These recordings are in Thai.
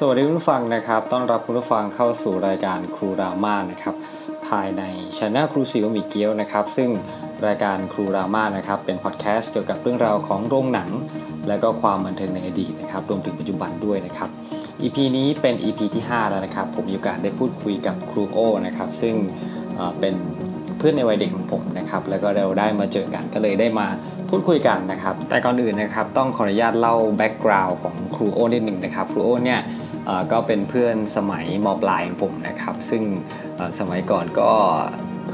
สวัสดีคุณผู้ฟังนะครับ ต้อนรับคุณผู้ฟังเข้าสู่รายการครูรามานะครับ ภายในช anel ครูสิวมีเกียวนะครับ ซึ่งรายการครูรามานะครับ เป็นพอดแคสต์เกี่ยวกับเรื่องราวของโรงหนัง และก็ความบันเทิงในอดีตนะครับ รวมถึงปัจจุบันด้วยนะครับ EP นี้เป็น EP ที่ 5 แล้วนะครับ ผมมีโอกาสได้พูดคุยกับครูโอนะครับ ซึ่งเเป็นเพื่อนในวัยเด็กของผมนะครับ แล้วก็เราได้มาเจอกันก็เลยได้มาพูดคุยกันนะครับ แต่ก่อนอื่นนะครับต้องขออนุญาตเล่า background ของครูโอนิดหนึ่งนะครับ ครูโอเนี่ย ก็เป็นเพื่อนสมัยมปลายของผมนะครับ ซึ่งสมัยก่อนก็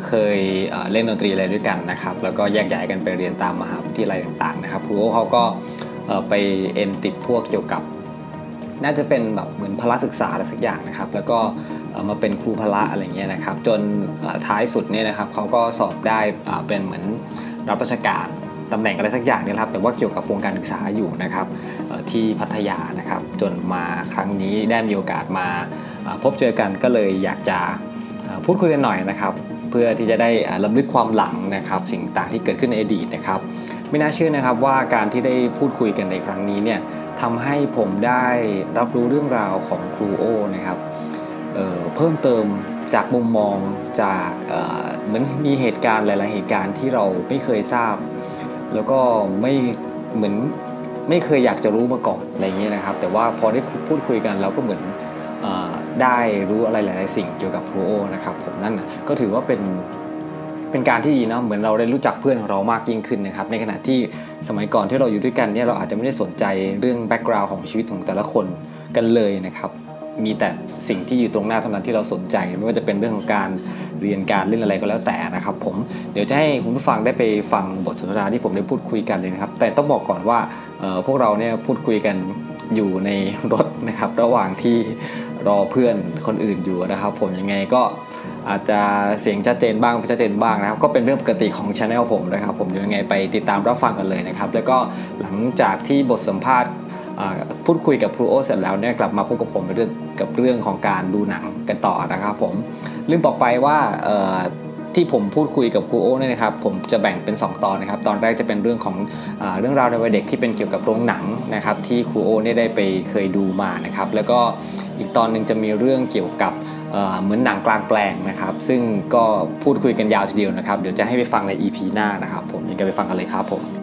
เคยเล่นดนตรีอะไรด้วยกันนะครับ แล้วก็แยกย้ายกันไปเรียนตามมหาวิทยาลัยต่างๆนะครับครูเขาก็ไปเอ็นติดพวกเกี่ยวกับ น่าจะเป็นแบบเหมือนพละศึกษาอะไรสักอย่างนะครับ แล้วก็มาเป็นครูพละอะไรเงี้ยนะครับ จนท้ายสุดเนี่ยนะครับเขาก็สอบได้เป็นเหมือนรับราชการ ตำแหน่งอะไรสักอย่างเนี่ยครับแต่ว่าเกี่ยวกับวงการศึกษาอยู่นะครับที่พัทยานะครับจนมาครั้งนี้ได้มีโอกาสมาพบเจอกันก็เลยอยากจะพูดคุยกันหน่อยนะครับเพื่อที่จะได้อ่าลำลึกความหลังนะครับ สิ่งต่างที่เกิดขึ้นในอดีตนะครับไม่น่าเชื่อนะครับว่าการที่ได้พูดคุยกันในครั้งนี้เนี่ยทำให้ผมได้รับรู้เรื่องราวของครูโอนะครับเเพิ่มเติมจากมุมมองจากเเหมือนมีเหตุการณ์หลาย ๆ เหตุการณ์ที่เราไม่เคยทราบ แล้วก็ไม่เหมือนไม่เคยอยากจะรู้มาก่อนอะไรเงี้ยนะครับ แต่ว่าพอได้พูดคุยกันเราก็เหมือนอได้รู้อะไรหลาย ๆ สิ่งเกี่ยวกับครูโอนะครับผมนั่นนะก็ถือว่าเป็นเป็นการที่ดีเนาะเหมือนเราได้รู้จักเพื่อนของเรามากยิ่งขึ้นนะครับ ในขณะที่สมัยก่อนที่เราอยู่ด้วยกันเนี่ยเราอาจจะไม่ได้สนใจเรื่องแบ็กกราวน์ของชีวิตของแต่ละคนกันเลยนะครับ มีแต่สิ่งที่อยู่ตรงหน้าเท่านั้นที่เราสนใจ ไม่ว่าจะเป็นเรื่องของการ เรียนการเล่นอะไรก็แล้วแต่นะครับผมเดี๋ยวจะให้คุณผู้ฟังได้ไปฟังบทสนทนาที่ผมได้พูดคุยกันเลยนะครับ แต่ต้องบอกก่อนว่าพวกเราเนี่ยพูดคุยกันอยู่ในรถนะครับ ระหว่างที่รอเพื่อนคนอื่นอยู่นะครับ ผมยังไงก็อาจจะเสียงชัดเจนบ้างไม่ชัดเจนบ้างนะครับ ก็เป็นเรื่องปกติของช anel ผมนะครับ ผมยังไงไปติดตามรับฟังกันเลยนะครับ แล้วก็หลังจากที่บทสัมภาษณ์ พูดคุยกับครูโอเสร็จแล้วเนี่ยกลับมาพบกับผมเรื่องกับเรื่องของการดูหนังกันต่อนะครับผมลืมบอกไปว่าที่ผมพูดคุยกับครูโอเนี่ยนะครับผมจะแบ่งเป็น 2 ตอนนะครับ ตอนแรกจะเป็นเรื่องของอเรื่องราวในวัยเด็กที่เป็นเกี่ยวกับโรงหนังนะครับ ที่ครูโอเนี่ยได้ไปเคยดูมานะครับ แล้วก็อีกตอนหนึ่งจะมีเรื่องเกี่ยวกับเเหมือนหนังกลางแปลงนะครับ ซึ่งก็พูดคุยกันยาวทีเดียวนะครับ เดี๋ยวจะให้ไปฟังใน EP หน้านะครับ ผมยังไงไปฟังกันเลยครับผม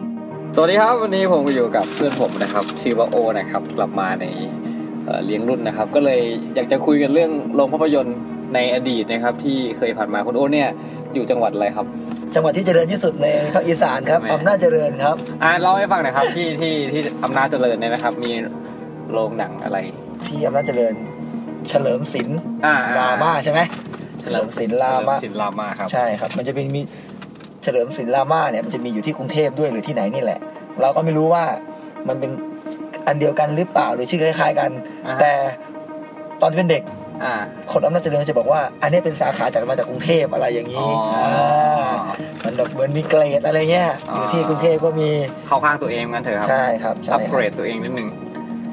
สวัสดีครับวันนี้ผมอยู่กับเพื่อนผมนะครับชื่อว่าโอนะครับกลับมาในเอ่อเลี้ยงรุ่นนะครับ ก็เลยอยากจะคุยกันเรื่องโรงภาพยนตร์ในอดีตนะครับ ที่เคยผ่านมาคุณโอเนี่ยอยู่จังหวัดอะไรครับ จังหวัดที่เจริญที่สุดในภาคอีสานครับแม่อำนาจเจริญครับอ่าเล่าให้ฟังหน่อยครับที่ที่ที่อำนาจเจริญเนี่ยนะครับ มีโรงหนังอะไร ที่อำนาจเจริญ เฉลิมศิลป์อ่ารามาใช่ไหมเฉลิมศิลป์รามาเฉลิศิลป์รามาครับใช่ครับ มันจะเป็นมี เฉลิมศิลป์รามาเนี่ยมันจะมีอยู่ที่กรุงเทพด้วยหรือที่ไหนนี่แหละ เราก็ไม่รู้ว่ามันเป็นอันเดียวกันหรือเปล่าหรือชื่อคล้าย ๆ กัน อ่าฮะ แต่ตอนที่เป็นเด็ก อ่า คนอำนาจเจริญจะบอกว่า อันนี้เป็นสาขาจากมาจากกรุงเทพอะไรอย่างอ๋นี้อามันแบบเหมือนมีเกรดอะไรเงี้ยอ๋อออ ยู่ที่กรุงเทพก็มีเข้าข้างตัวเองกันเถอะครับ ใช่ครับใช่อัปคเกรับรดตัวเองนิดนึง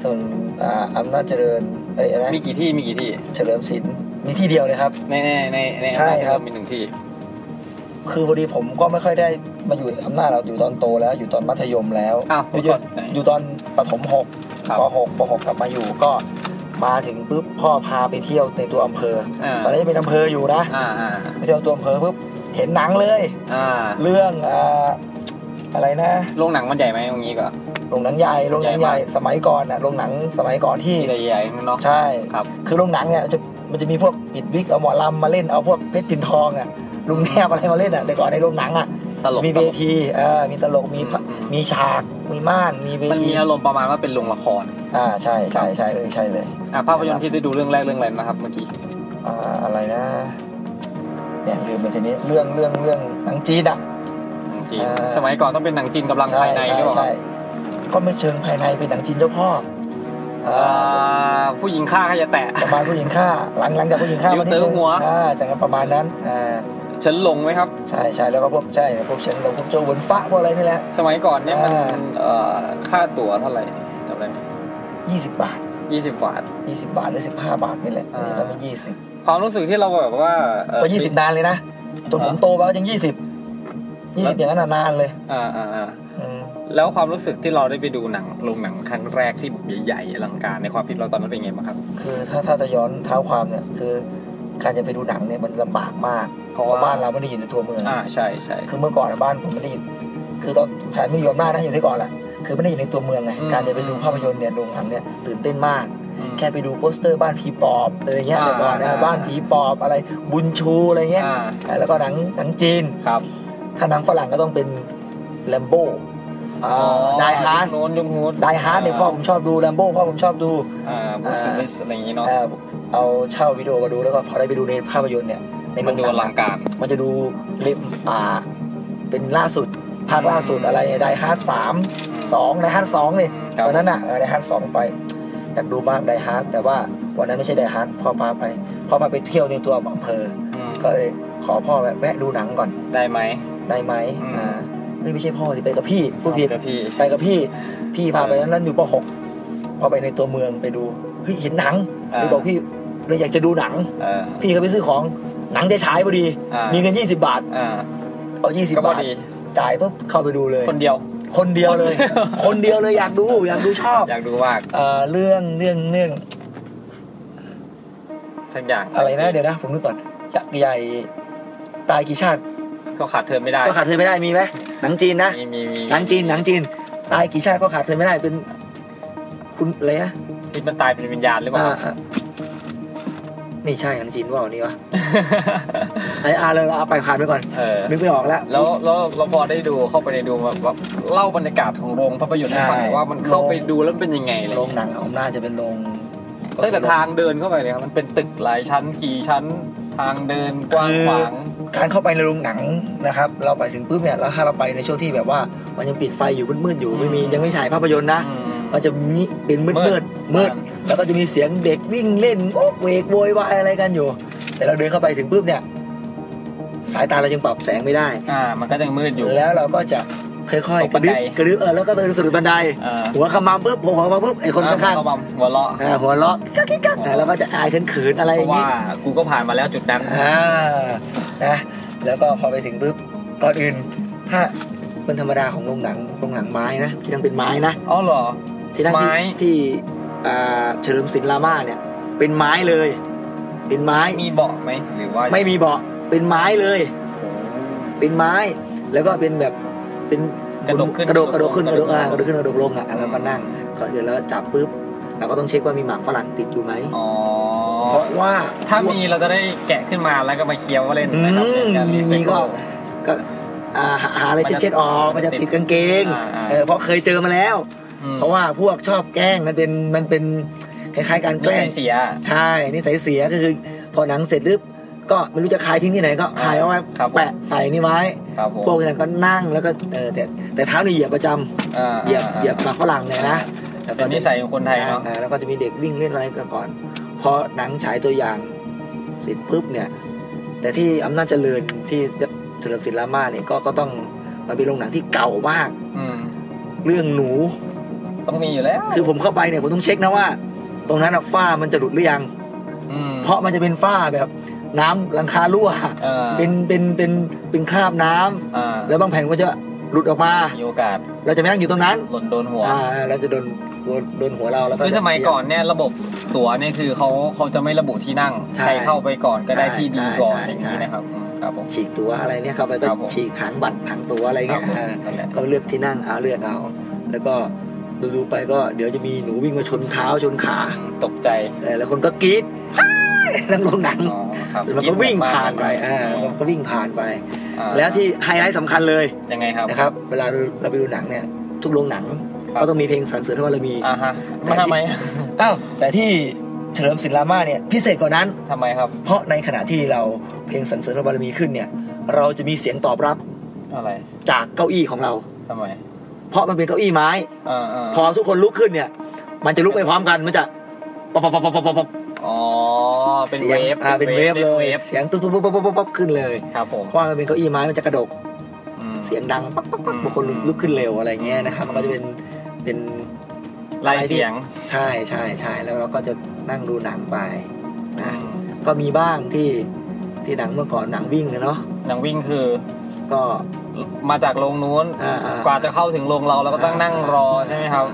ส่วนอ่าอำนาจเจริญเอ้ยอะไรมีกี่ที่ มีกี่ที่ เฉลิมศิลป์มีที่เดียวเลยครับ ในในในในใช่ครับมีหนึ่งที่ คือพอดีผมก็ไม่ค่อยได้มาอยู่อำนาจเราอยู่ตอนโตแล้ว อยู่ตอนมัธยมแล้วอ้าวอยู่เมื่อก่อนไหน อยู่ตอนปฐมหกครับ ปหกปหกกลับมาอยู่ก็มาถึงปุ๊บพ่อพาไปเที่ยวในตัวอำเภอ อ่าตอนนี้นเป็นอำเภออยู่นะอ่าอ่าไปเที่ยวตัวอำเภอปุ๊บเห็นหนังเลย อ่าเรื่องอ่าอะไรนะโรงหนังมันใหญ่ไหมตรงนี้ก็ โรงหนังใหญ่โรงหนังใหญ่ใหญ่มาก สมัยก่อนนะโรงหนังสมัยก่อนที่ที่ใหญ่ๆเนาะใช่ ครับ คือโรงหนังเนี่ยจะมันจะมีพวกปิดวิกเอาหมอลำมาเล่นเอาพวกเพชรปินทองอะ ลุงแนบอะไรมาเล่นอะแต่ก่อนในโรงหนังอะตลกมีตเวลกทีเออมีตลกมีอืมอืมมีฉากมีม่านมีเวมันทีมีอารมณ์ประมาณว่าเป็นโรงละครอ่าใช่ใช่ใช่เลยใช่เลยอ่าภาพยนตร์ที่ได้ดูเรื่องแรกเรื่องอะไรนะครับเมื่อกี้อ่าอะไรนะเนี่ยลืมไปทีนี้เรื่องเรื่องเรื่องหนังจีนอะหนังจีนอ่าสมัยก่อนต้องเป็นหนังจีนกำลังใช่ภายในใช่ด้วยเหรอครัใช่บก็ไม่เชิงภายในเป็นหนังจีนเจ้าพ่ออ่อ่าาผู้หญิงฆ่าก็จะแตะประมาณผู้หญิงฆ่า หลังหลังจากผู้หญิงฆ่าอยู่มานิดเตินึมงหัวอ่าจากนั้นประมาณนั้นอ่า ฉันหลงไหมครับ ใช่ใช่แล้วก็พวกใช่พวกเชนลงพวกโจหวนฟ้าพวกอะไรนี่แหละ สมัยก่อนเนี่ยมันอ่าเอ่อค่าตั๋วเท่าไหร่จำได้ไหมยี่สิบบาทยี่สิบบาทยี่สิบบาทหรือสิบห้าบาทนี่แหละอ่านี่ก็ไม่ยี่สิบความรู้สึกที่เราแบบว่าเอ่อก็ยี่สิบนานเลยนะจนผมโตไปก็ยังยี่สิบยี่สิบอย่างนั้นนะนานเลยอ่าอ่าอ่าอืมแล้วความรู้สึกที่เราได้ไปดูหนังโรงหนังครั้งแรกที่ใหญ่ๆอลังการในความคิดเราตอนนั้นเป็นไงบ้างครับ คือถ้าถ้าจะย้อนเท้าความเนี่ยคือ การจะไปดูหนังเนี่ยมันลำบากมากเพราะว่าบ้านเราไม่ได้อยู่ในตัวเมืองอ่าใช่ใช่คือเมื่อก่อนอะบ้านผมไม่ได้อยู่คือตอนขายไม่ยอมหน้านะอยู่ที่ก่อนแหละคือไม่ได้อยู่ในตัวเมืองไงอืมการจะไปดูภาพยนตร์เนี่ยโรงหนังเนี่ยตื่นเต้นมากอืมแค่ไปดูโปสเตอร์บ้านผีปอบอะไรเงี้ยอ่าเมื่อก่อนนะอ่าบ้านผีปอบอะไรบุญชูอะไรเงี้ยอ่าแล้วก็หนังหนังจีนครับถ้าหนังฝรั่งก็ต้องเป็นแลมโบ้ ไดฮาร์ดยุคโน้นยุคนู้นไดฮาร์ดเนี่ยพ่อผมชอบดูแลมโบ้พ่อผมชอบดูอ่าบูสลิสอะไรอย่างงี้เนาะเอ่อเอาเช่าวิดีโอมาดูแล้วก็พอได้ไปดูในภาพยนตร์เนี่ยในโรมันงดูหอนังลังการ มันจะดูเล่มอ่า เป็นล่าสุดภาคล่าสุดอะไรไดฮาร์ดสามสองไดฮาร์ดสองนี่ครับตอนนั้นอะไดฮาร์ดสองไปอยากดูมากไดฮาร์ดแต่ว่าวันนั้นไม่ใช่ไดฮาร์ดพ่อพาไปพ่อพาไปเที่ยวในตัวอำเภออืมก็เลยขอพ่อแวะดูหนังก่อนได้ไหมได้ไหมอืมอ่า เฮ้ยไม่ใช่พ่อสิไปกับพี่ผู้ผิดกับพี่ ไปกับพี่ พี่พาไปนั้นนั้นอยู่ป .6 พอไปในตัวเมืองไปดูเฮ้ยเห็นหนังอ่าเลยบอกพี่เลยอยากจะดูหนังเออพี่ก็ไปซื้อของหนังจะฉายพอดีอ่ามีมีเงิน20บาทอ่าเอา20ก็พอบาทดีจ่ายปุ๊บเข้าไปดูเลย คนเดียว คนเดียวเลย คนเดียวคนเดียวเลยอยากดูอยากดูชอบ อยากดูมากเอ่อเรื่องเรื่องเรื่องสักอย่างอะไรนะเดี๋ยวนะผมนึกก่อนจักรใหญ่ตายกี่ชาติ ก็ขาดเทอมไม่ได้ ก็ขาดเธอไม่ได้มีไหมหนังจีนนะมีมีมีหนังจีนหนังจีน ตายกี่ชาติก็ขาดเธอไม่ได้เป็น คุณอะไรนะที่มันตายเป็นวิญญาณหรือเปล่าอ่าอ่าไม่ใช่หนังจีนว่านี่วะไอ้อาเลยเราเอาไปผ่านไปก่อนเออนึกไม่ออกแล้วแล้วแล้วเราพอได้ดูเข้าไปในดูแบบว่าเล่าบรรยากาศของโรงภาพยนตร์ให้ฟังหน่อยว่ามันเข้าไปดูแล้วมันเป็นยังไงอะไรโรเงี้งยหนังของน่าจะเป็นโรงตั้งแต่ทางเดินเข้าไปเลยครับมันเป็นตึกหลายชั้นกี่ชั้น ทางเดินกว้างขวาง การเข้าไปในโรงหนังนะครับ เราไปถึงปุ๊บเนี่ยแล้วถ้าเราไปในช่วงที่แบบว่า มันยังปิดไฟอยู่มืดๆอยู่ไม่มียังไม่ฉายภาพยนตร์นะอืมมันจะมีเป็นมืดมืมืดดมืดอ่าแล้วก็จะมีเสียงเด็กวิ่งเล่นโอ๊กเวกโวยวายอะไรกันอยู่ แต่เราเดินเข้าไปถึงปุ๊บเนี่ย สายตาเรายังปรับแสงไม่ได้ อ่า มันก็ยังมืดอยู่ แล้วเราก็จะ ค่อยตๆกกบัระนดึไดบกระดึบเออแล้วก็เดินสุดบันไดอ่าหัวขมำปุ๊บหัวขมำปุ๊บไอ้คนข้างก็บำหัวเราะๆอ่าหัวเราะกักกิ๊กกักอ่าแล้วก็จะอายเขินๆอะไรอเพย่าราะงว่านี้กูก็ผ่านมาแล้วจุดนั้นอ่านะแล้วก็พอไปถึงปุ๊บก่อนอื่น ถ้าเป็นธรรมดาของโรงหนังโรงหนังไม้นะที่นั่งเป็นไม้นะอ๋อเหรอที่นั่งไม้ที่ที่อ่าเฉลิมศิลป์รามาเนี่ย เป็นไม้เลย เป็นไม้มีเบาะไหมหรือว่าไม่มีเบาะเป็นไม้เลย เป็นไม้แล้วก็เป็นแบบ เป็นกระดกขึ้นกระดกกระดกขึ้นกระดกอ่ากกระระดดกกขึ้นกระดกลงอะแล้วก็นั่งก่อนเดี๋ยวแล้วจับปุ๊บเราก็ต้องเช็คว่ามีหมากฝรั่งติดอยู่ไหมอ๋อเพราะว่าถ้ามีเราจะได้แกะขึ้นมาแล้วก็มาเคี้ยวเล่นอืนะครับมในการมีรีไซมีเคิก็ลก็อ่าหาหาอะไรเช็ดๆออกมันจะติดกางเกงอ่าอ่าเออเพราะเคยเจอมาแล้วอืมเพราะว่าพวกชอบแกล้งมันเป็นมันเป็นคล้ายๆการแกนิล้สังยเสีย ใช่นิสัยเสียก็คือ พอหนังเสร็จปุ๊บ ก็ไม่รู้จะคายทิ้งที่ไหนก็คายเอาไว้ครับผมแปะใส่นี่ไว้ครับผมพวกนั้นก็นั่งแล้วก็เออแต่แต่เท้านี่เหยียบประจำอ่าเหยียบอ่าเหยียบหมากฝรั่งเลยนะแล้วเป็นนิสัยของคนไทยเนาะอ่แล้วก็จะมีเด็กวิ่งเล่นอะไรกันก่อนพอหนังฉายตัวอย่างเสร็จปุ๊บเนี่ย แต่ที่อำนาจเจริญที่เฉลิมศิลป์รามาเนี่ยก็ก็ต้องมันเป็นโรงหนังที่เก่ามากอืมเรื่องหนู ต้องมีอยู่แล้ว คือผมเข้าไปเนี่ยผมต้องเช็คนะว่า ตรงนั้นอะฝ้ามันจะหลุดหรือยังอืมเพราะมันจะเป็นฝ้าแบบ น้ำหลังคารั่วอ่าเป็นเป็นเป็นเป็นคราบน้ำอ่าแล้วบางแผ่นก็จะหลุดออกมามีโอกาส เราจะไม่นั่งอยู่ตรงนั้น หล่นโดนหัวอ่าเราจะโดนโดนหัวเราแล้วก็คือสมัยก่อนเนี่ยระบบตั๋วเนี่ยคือเขาเขาจะไม่ระบุที่นั่งใช่ใครเข้าไปก่อนก็ได้ที่ดีก่อนใช่อย่างใช่นี้นะครับอืมครับผมฉีกตัวอะไรเนี่ยเข้าไปก็ครับผมฉีกหางบัตรหางตัวอะไรเงี้ยครับผมอ่านั่นแหละก็เลือกที่นั่งเอาเลือกเอาแล้วก็ดูดูๆไปก็เดี๋ยวจะมีหนูวิ่งมาชนเท้าชนขาอืมตกใจเออแล้วคนก็กรี๊ด นั่งลงหนังอ๋อครับมันก็วิ่งผ่านไปยิ้มออกมอ่ามันก็วิ่งผ่านไปอ่าแล้วที่ไฮไลท์สำคัญเลยยังไงครับนะครับ เวลาเราไปดูหนังเนี่ย ทุกโรงหนังครับก็ต้องมีเพลงสรรเสริญพระบารมีอ่าฮะมันทำไมอ้าวแต่ที่เฉลิมศิลป์รามาเนี่ยพิเศษกว่านั้นทำไมครับ เพราะในขณะที่เราเพลงสรรเสริญพระบารมีขึ้นเนี่ย เราจะมีเสียงตอบรับอะไรจากเก้าอี้ของเราทำไม เพราะมันเป็นเก้าอี้ไม้อ่าอ่าพอทุกคนลุกขึ้นเนี่ย มันจะลุกไปพร้อมกันมันจะป๊อปป๊อปป๊อปป๊อปป๊อปป๊อปอ๋อ เป็นเสียง wave อ่าเป็น wave เลย wave เสียงตุ๊บตุ๊บปุ๊บปุ๊บปุ๊บปุ๊บขึ้นเลยครับผมเพราะมันเป็นเก้าอี้ไม้มันจะกระดกอืมเสียงดังป๊อกป๊อกป๊อกอืมบางคนลุกขึ้นเร็วอะไรเงี้ยนะครับมันก็จะเป็นเป็นไล่เสียงใช่ใช่ใช่แล้วเราก็จะนั่งดูหนังไปนะก็มีบ้างที่ที่หนังเมื่อก่อนหนังวิ่งนะเนาะหนังวิ่งคือก็มาจากโรงนู้นอ่าๆกว่าจะเข้าถึงโรงเราเราก็ต้องนั่งรอใช่ไหมครับ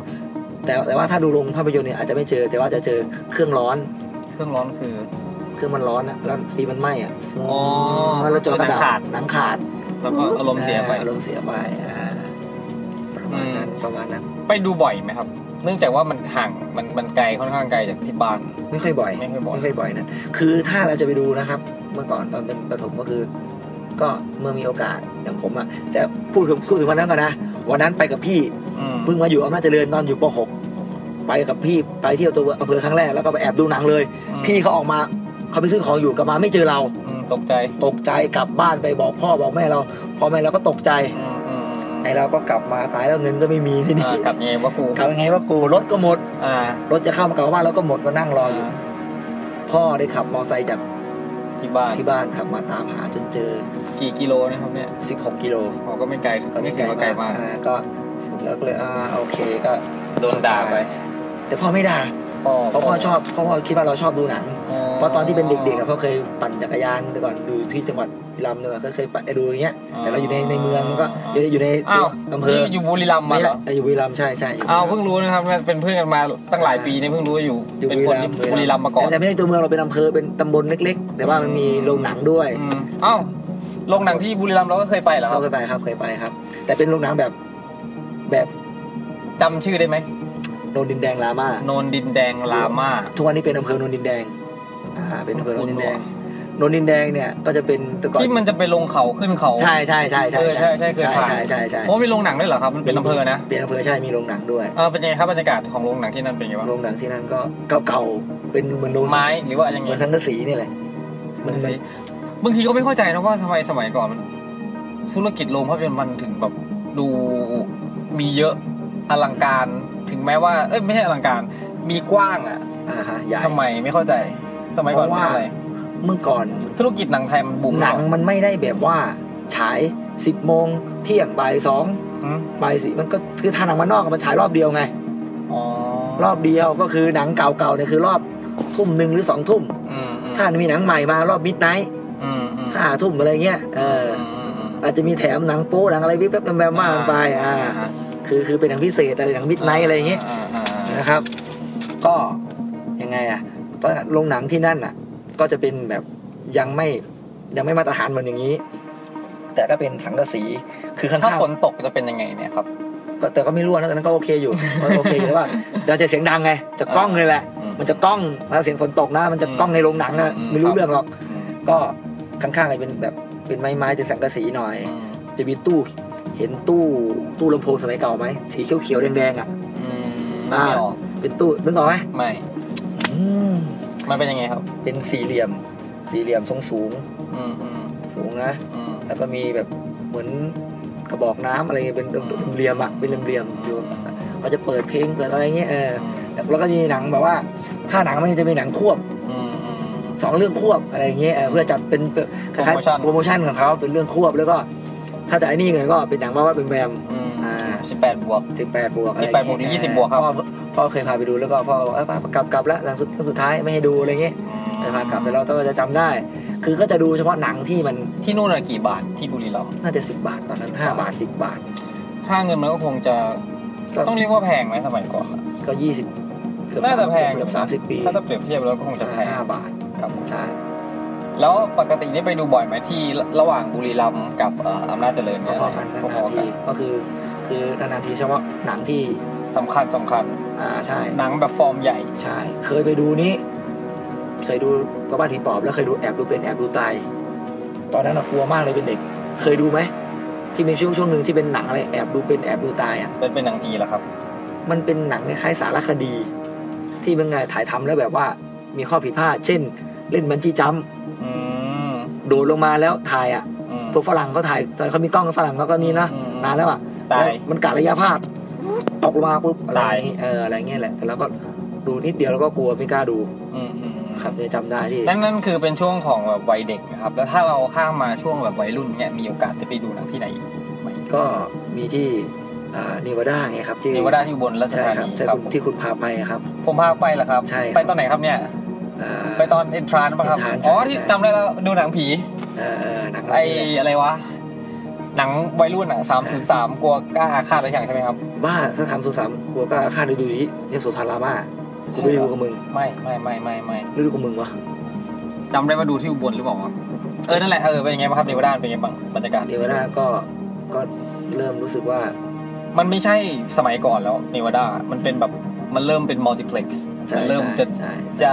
แต่แต่ว่าถ้าดูโรงภาพยนตร์เนี่ยอาจจะไม่เจอแต่ว่าจะเจอเครื่องร้อน เครื่องร้อนคือเครื่องมันร้อนนะแล้วฟีมันไหม้อะอ๋อแล้วเราจอกระดาษหนังขาดหนังขาดแล้วก็อารมณ์เสียไปอารมณ์เสียไปอ่าประมาณนั้นประมาณนั้น ไปดูบ่อยไหมครับ เนื่องจากว่ามันห่างมันมันไกลค่อนข้างไกลจากที่บ้านไม่ค่อยบ่อยไม่ค่อยบ่อยไม่ค่อยบ่อยนะคือถ้าเราจะไปดูนะครับ เมื่อก่อนตอนเป็นประถมก็คือ ก็เมื่อมีโอกาสอย่างผมอะแต่พูดถึงพูดถึงวันนั้นก่อนนะวันนั้นไปกับพี่อืมเพิ่งมาอยู่อำนาจเจริญตอนอยู่ป .6 ไปกับพี่ไปเที่ยวตัวอำเภอครั้งแรกแล้วก็ไปแอบดูหนังเลยอืมพี่เขาออกมาเขาไปซื้อของอยู่กลับมาไม่เจอเราอืมตกใจตกใจกลับบ้านไปบอกพ่อบอกแม่เราพ่อแม่เราก็ตกใจอืมอืมอืมไอเราก็กลับมาตายแล้วเงินก็ไม่มีที่นี่อ่ากลับยังไงวะกูกลับยังไงว่ากูรถก็หมดอ่ารถจะเข้ามากลับบ้านแล้วก็หมดก็นั่งรออยู่พ่อได้ขับมอเตอร์ไซค์จากที่บ้านที่บ้านขับมาตามหาจนเจอ กี่กิโลนะครับเนี่ย16กิโลเขาก็ไม่ไกลก็ไม่ไม่ถือว่าไกลมากอ่ก็แล้วก็เลยอ่าโอเคก็โดนด่าไป แต่พ่อไม่ด่าพ่อเพราะพ่อชอบเพราะพ่อคิดว่าเราชอบดูหนัง เพราะตอนที่เป็นเด็กๆอะพ่อเคยปั่นจักรยานแต่ก่อนอยู่ที่จังหวัดบุรีรัมย์เนี่ยก็เคยปั่นดูอย่างเงี้ยแต่เราอยู่ในในเมืองมันก็อยู่ในอยู่ในอ้าวอำเภอนี่อยู่บุรีรัมย์มาไม่เหรละออยู่บุรีรัมย์ใช่ใช่อยู่อ้าวเพิ่งรู้นะครับเป็นเพื่อนกันมาตั้งหลายปีนี่เพิ่งรู้ว่าอยู่อยู่เป็นคนที่บุรีรัมย์มาก่อนแต่ไม่ใช่ตัวเมืองเราเป็นอำเภอเป็นตำบลเล็ก ๆ แต่ว่ามันมีโรงหนังด้วยอืมอ้าวโรงหนังที่บุรีรัมย์เราก็เคยไปเหรอคเขารับเคยไปครับเคยไปครับ แต่เป็นโรงหนังแบบแบบจำชื่อได้ไหม โนนดินแดงรามาโนนดินแดงลามาทุกวันนี้เป็นอำเภอโนนดินแดงอ่าเป็นอำเภอโนนดินแดงโนนดินแดงเนี่ยก็จะเป็นแต่ก่อนที่มันจะไปลงเขาขึ้นเขาใช่ใช่ใช่ใช่เออใช่ใช่เคยผ่านใช่ใช่ใช่โอ้มีโรงหนังด้วยเหรอครับมันเป็นอำเภอนะเป็นอำเภอใช่มีโรงหนังด้วยเออเป็นยังไงครับบรรยากาศของโรงหนังที่นั่นเป็นยังไงบ้างโรงหนังที่นั่นก็เก่าๆเป็นเหมือนโรงไม้หรือว่ายังเหไงมือนสังกะสีนี่แหละมันมันบางทีก็ไม่เข้าใจนะว่าทำไมสมัยก่อนมันธุรกิจโรงภาพยนตร์มันถึงแบบดูมีเยอะอลังการ ถึงแม้ว่าเอ้ยไม่ใช่อลังการ มีกว้างอะอ่าฮะใหญ่ทำไมไม่เข้าใจ สมัยก่อนเป็นราะว่าอะไรเมื่อก่อนธุรกิจหนังไทยมันบูมหนังมันไม่ได้แบบว่าฉายสิบโมงเที่ยงบ่ายสองอืมบ่ายสี่มันก็คือทางหนังมันนอกมันฉายรอบเดียวไงอ๋อรอบเดียวก็คือหนังเก่าๆเนี่ยคือรอบทุ่มหนึ่งหรือสองทุ่มอืมอืมถ้ามีหนังใหม่มารอบ midnight อืมอืมห้าทุ่มอะไรเงี้ยเอออืมอืมอืมอาจจะมีแถมหนังโป๊หนังอะไรวิบแป๊บแวมๆมากไปอ่า คือคือเป็นหนังพิเศษอะไรหนังมิดไนท์อะไรอย่างเงี้ยาอ่าอ่านะครับ ก็ยังไงอะตอนโรงหนังที่นั่นอะ ก็จะเป็นแบบยังไม่ยังไม่มาตรฐานเหมือนอย่างนี้ แต่ก็เป็นสังกะสีคือข้างถ้าๆฝนตกจะเป็นยังไงเนี่ยครับก็แต่ก็ไม่รั่วนะแต่นั้นก็โอเคอยู่ก็โอเคอยู่แต่ว่าเราจะเสียงดังไงจะกล้องเลยแหละอืมมันจะกล้องถ้าเสียงฝนตกนะมันจะกล้องในโรงหนังนะอืมไม่รู้เรื่องหรอกอืมก็ข้างๆก็เป็นแบบเป็นไม้ไม้เป็นสังกะสีหน่อยอืมจะมีตู้ เห็นตู้ตู้ลำโพงสมัยเก่าไหมสีเขียวๆแดงๆอะอืมอ่าไม่ออกเป็นตู้นึกออกไหมไม่อืมมันเป็นยังไงครับ เป็นสี่เหลี่ยม สี่เหลี่ยมทรงสูงอืมอืมสูงนะอืมแล้วก็มีแบบเหมือนกระบอกน้ำอะไรเป็นเหลี่ยมๆอะเป็นเหลี่ยมๆอยู่ก็จะเปิดเพลงเปิดอะไรเงี้ยเออแล้วก็จะมีหนังแบบว่า ถ้าหนังมันจะมีหนังควบอืมอืมสองเรื่องควบอะไรอย่างเงี้ยเออเพื่อจัดเป็นเป็นคล้ายโปรโมชั่นๆโปรโมชั่นของเขาเป็นเรื่องควบแล้วก็ ถ้าจะไอ้นี่เลยก็เป็นหนังว่าว่าเป็นแวมอืมอ่าสิบแปดบวกสิบแปดบวกอะไร18บวกถึง20บวกครับพ่อพ่อเคยพาไปดูแล้วก็พ่อบอกเอ้ยกลับกลับแล้วหลังสุดเรื่องสุดท้ายไม่ให้ดูอะไรเงี้ยไปพากลับไปแล้วก็จะจำได้ คือก็จะดูเฉพาะหนังที่มันที่นู่นน่ะกี่บาทที่บุรีรัมย์น่าจะสิบบาทตอนนั้น10ห้าบาทบาทสิบบาทค่าเงินมันก็คงจะก็ต้องเรียกว่าแพงไหมสมัยก่อนอะก็ยี่สิบเกือบน่าจะแพงเกือบสามสิบปีถ้าจะเปรียบเทียบแล้วก็คงจะแพงห้าบาทครับใช่ แล้วปกตินี่ไปดูบ่อยไหมที่ระหว่างบุรีรัมย์กับเอ่ออำนาจเจริญพเนี่ยอๆกันพนาอนๆกัๆทีนก็คือ คือนานๆทีเฉพาะหนังที่สำคัญสำคัญ อ่าใช่หนังแบบฟอร์มใหญ่ใช่ เคยไปดูนี้ เคยดูก็บ้านผีปอบ แล้วเคยดูแอบดูเป็นแอบดูตายตอนนั้นอะกลัวมากเลยเป็นเด็ก เคยดูไหมที่มีช่วงช่วงหนึ่งที่เป็นหนังอะไรแอบดูเป็นแอบดูตายอะเป็นเป็นหนังผีเหรอครับ มันเป็นหนังคล้ายๆสารคดี ที่เป็นไงถ่ายทำแล้วแบบว่ามีข้อผิดพลาดเช่น เล่นบันจี้จัมป์อืมโดดลงมาแล้วถ่ายอะอืมพวกฝรั่งเขาถ่ายตอนเขามีกล้องฝรั่งเขาก็นี่นะอืมนานแล้วอะตายแล้วมันกะระยะพลาดตกลงมาปุ๊บอะไรตายเอออะไรเงี้ยแหละแต่เราก็ดูนิดเดียวแล้วก็กลัวไม่กล้าดูอืมอืมครับเนี่ยจำได้ที่นั่นนั่นคือเป็นช่วงของแบบวัยเด็กนะครับ แล้วถ้าเราข้ามมาช่วงแบบวัยรุ่นเนี่ยมีโอกาสได้ไปดูหนังที่ไหนอีกไหมก็มีที่อ่านิวาดาไงครับที่นิวาดาที่อุบนราชใช่ธาครับนีใช่ครับคุณที่คุณพาไปอะครับ ผมพาไปเหรอครับ ใช่ครับไปตอนไหนครับเนี่ยอ่า ไปตอนเอ็นทรานป่ะครับ Entrance อ๋อใช่ที่ใช่จำได้แล้วดูหนังผีเออเออหนังไอเรื่องนี้แหละอะไรวะ หนังวัยรุ่นอะสามถึงสามกลัวกล้าอาฆาตอะไรอย่างใช่ไหมครับ บ้าถ้าทำสุสามกลัวก็ฆ่าฤดูนี้ยโสธรามาจะไม่ดูกับมึง ไม่ไม่ไม่ไม่ไม่ฤดูกับมึงวะจำได้ว่าดูที่อุบลหรือเปล่าวะเออนั่นแหละเออเป็นยังไงบ้างครับเนวดาเป็นยังไงบ้างบรรยากาศเดวดาก็ก็เริ่มรู้สึกว่า มันไม่ใช่สมัยก่อนแล้วเนวดา มันเป็นแบบมันเริ่มเป็นมัลติเพล็กซ์ ใช่มันเริ่มใช่จะใช่จะ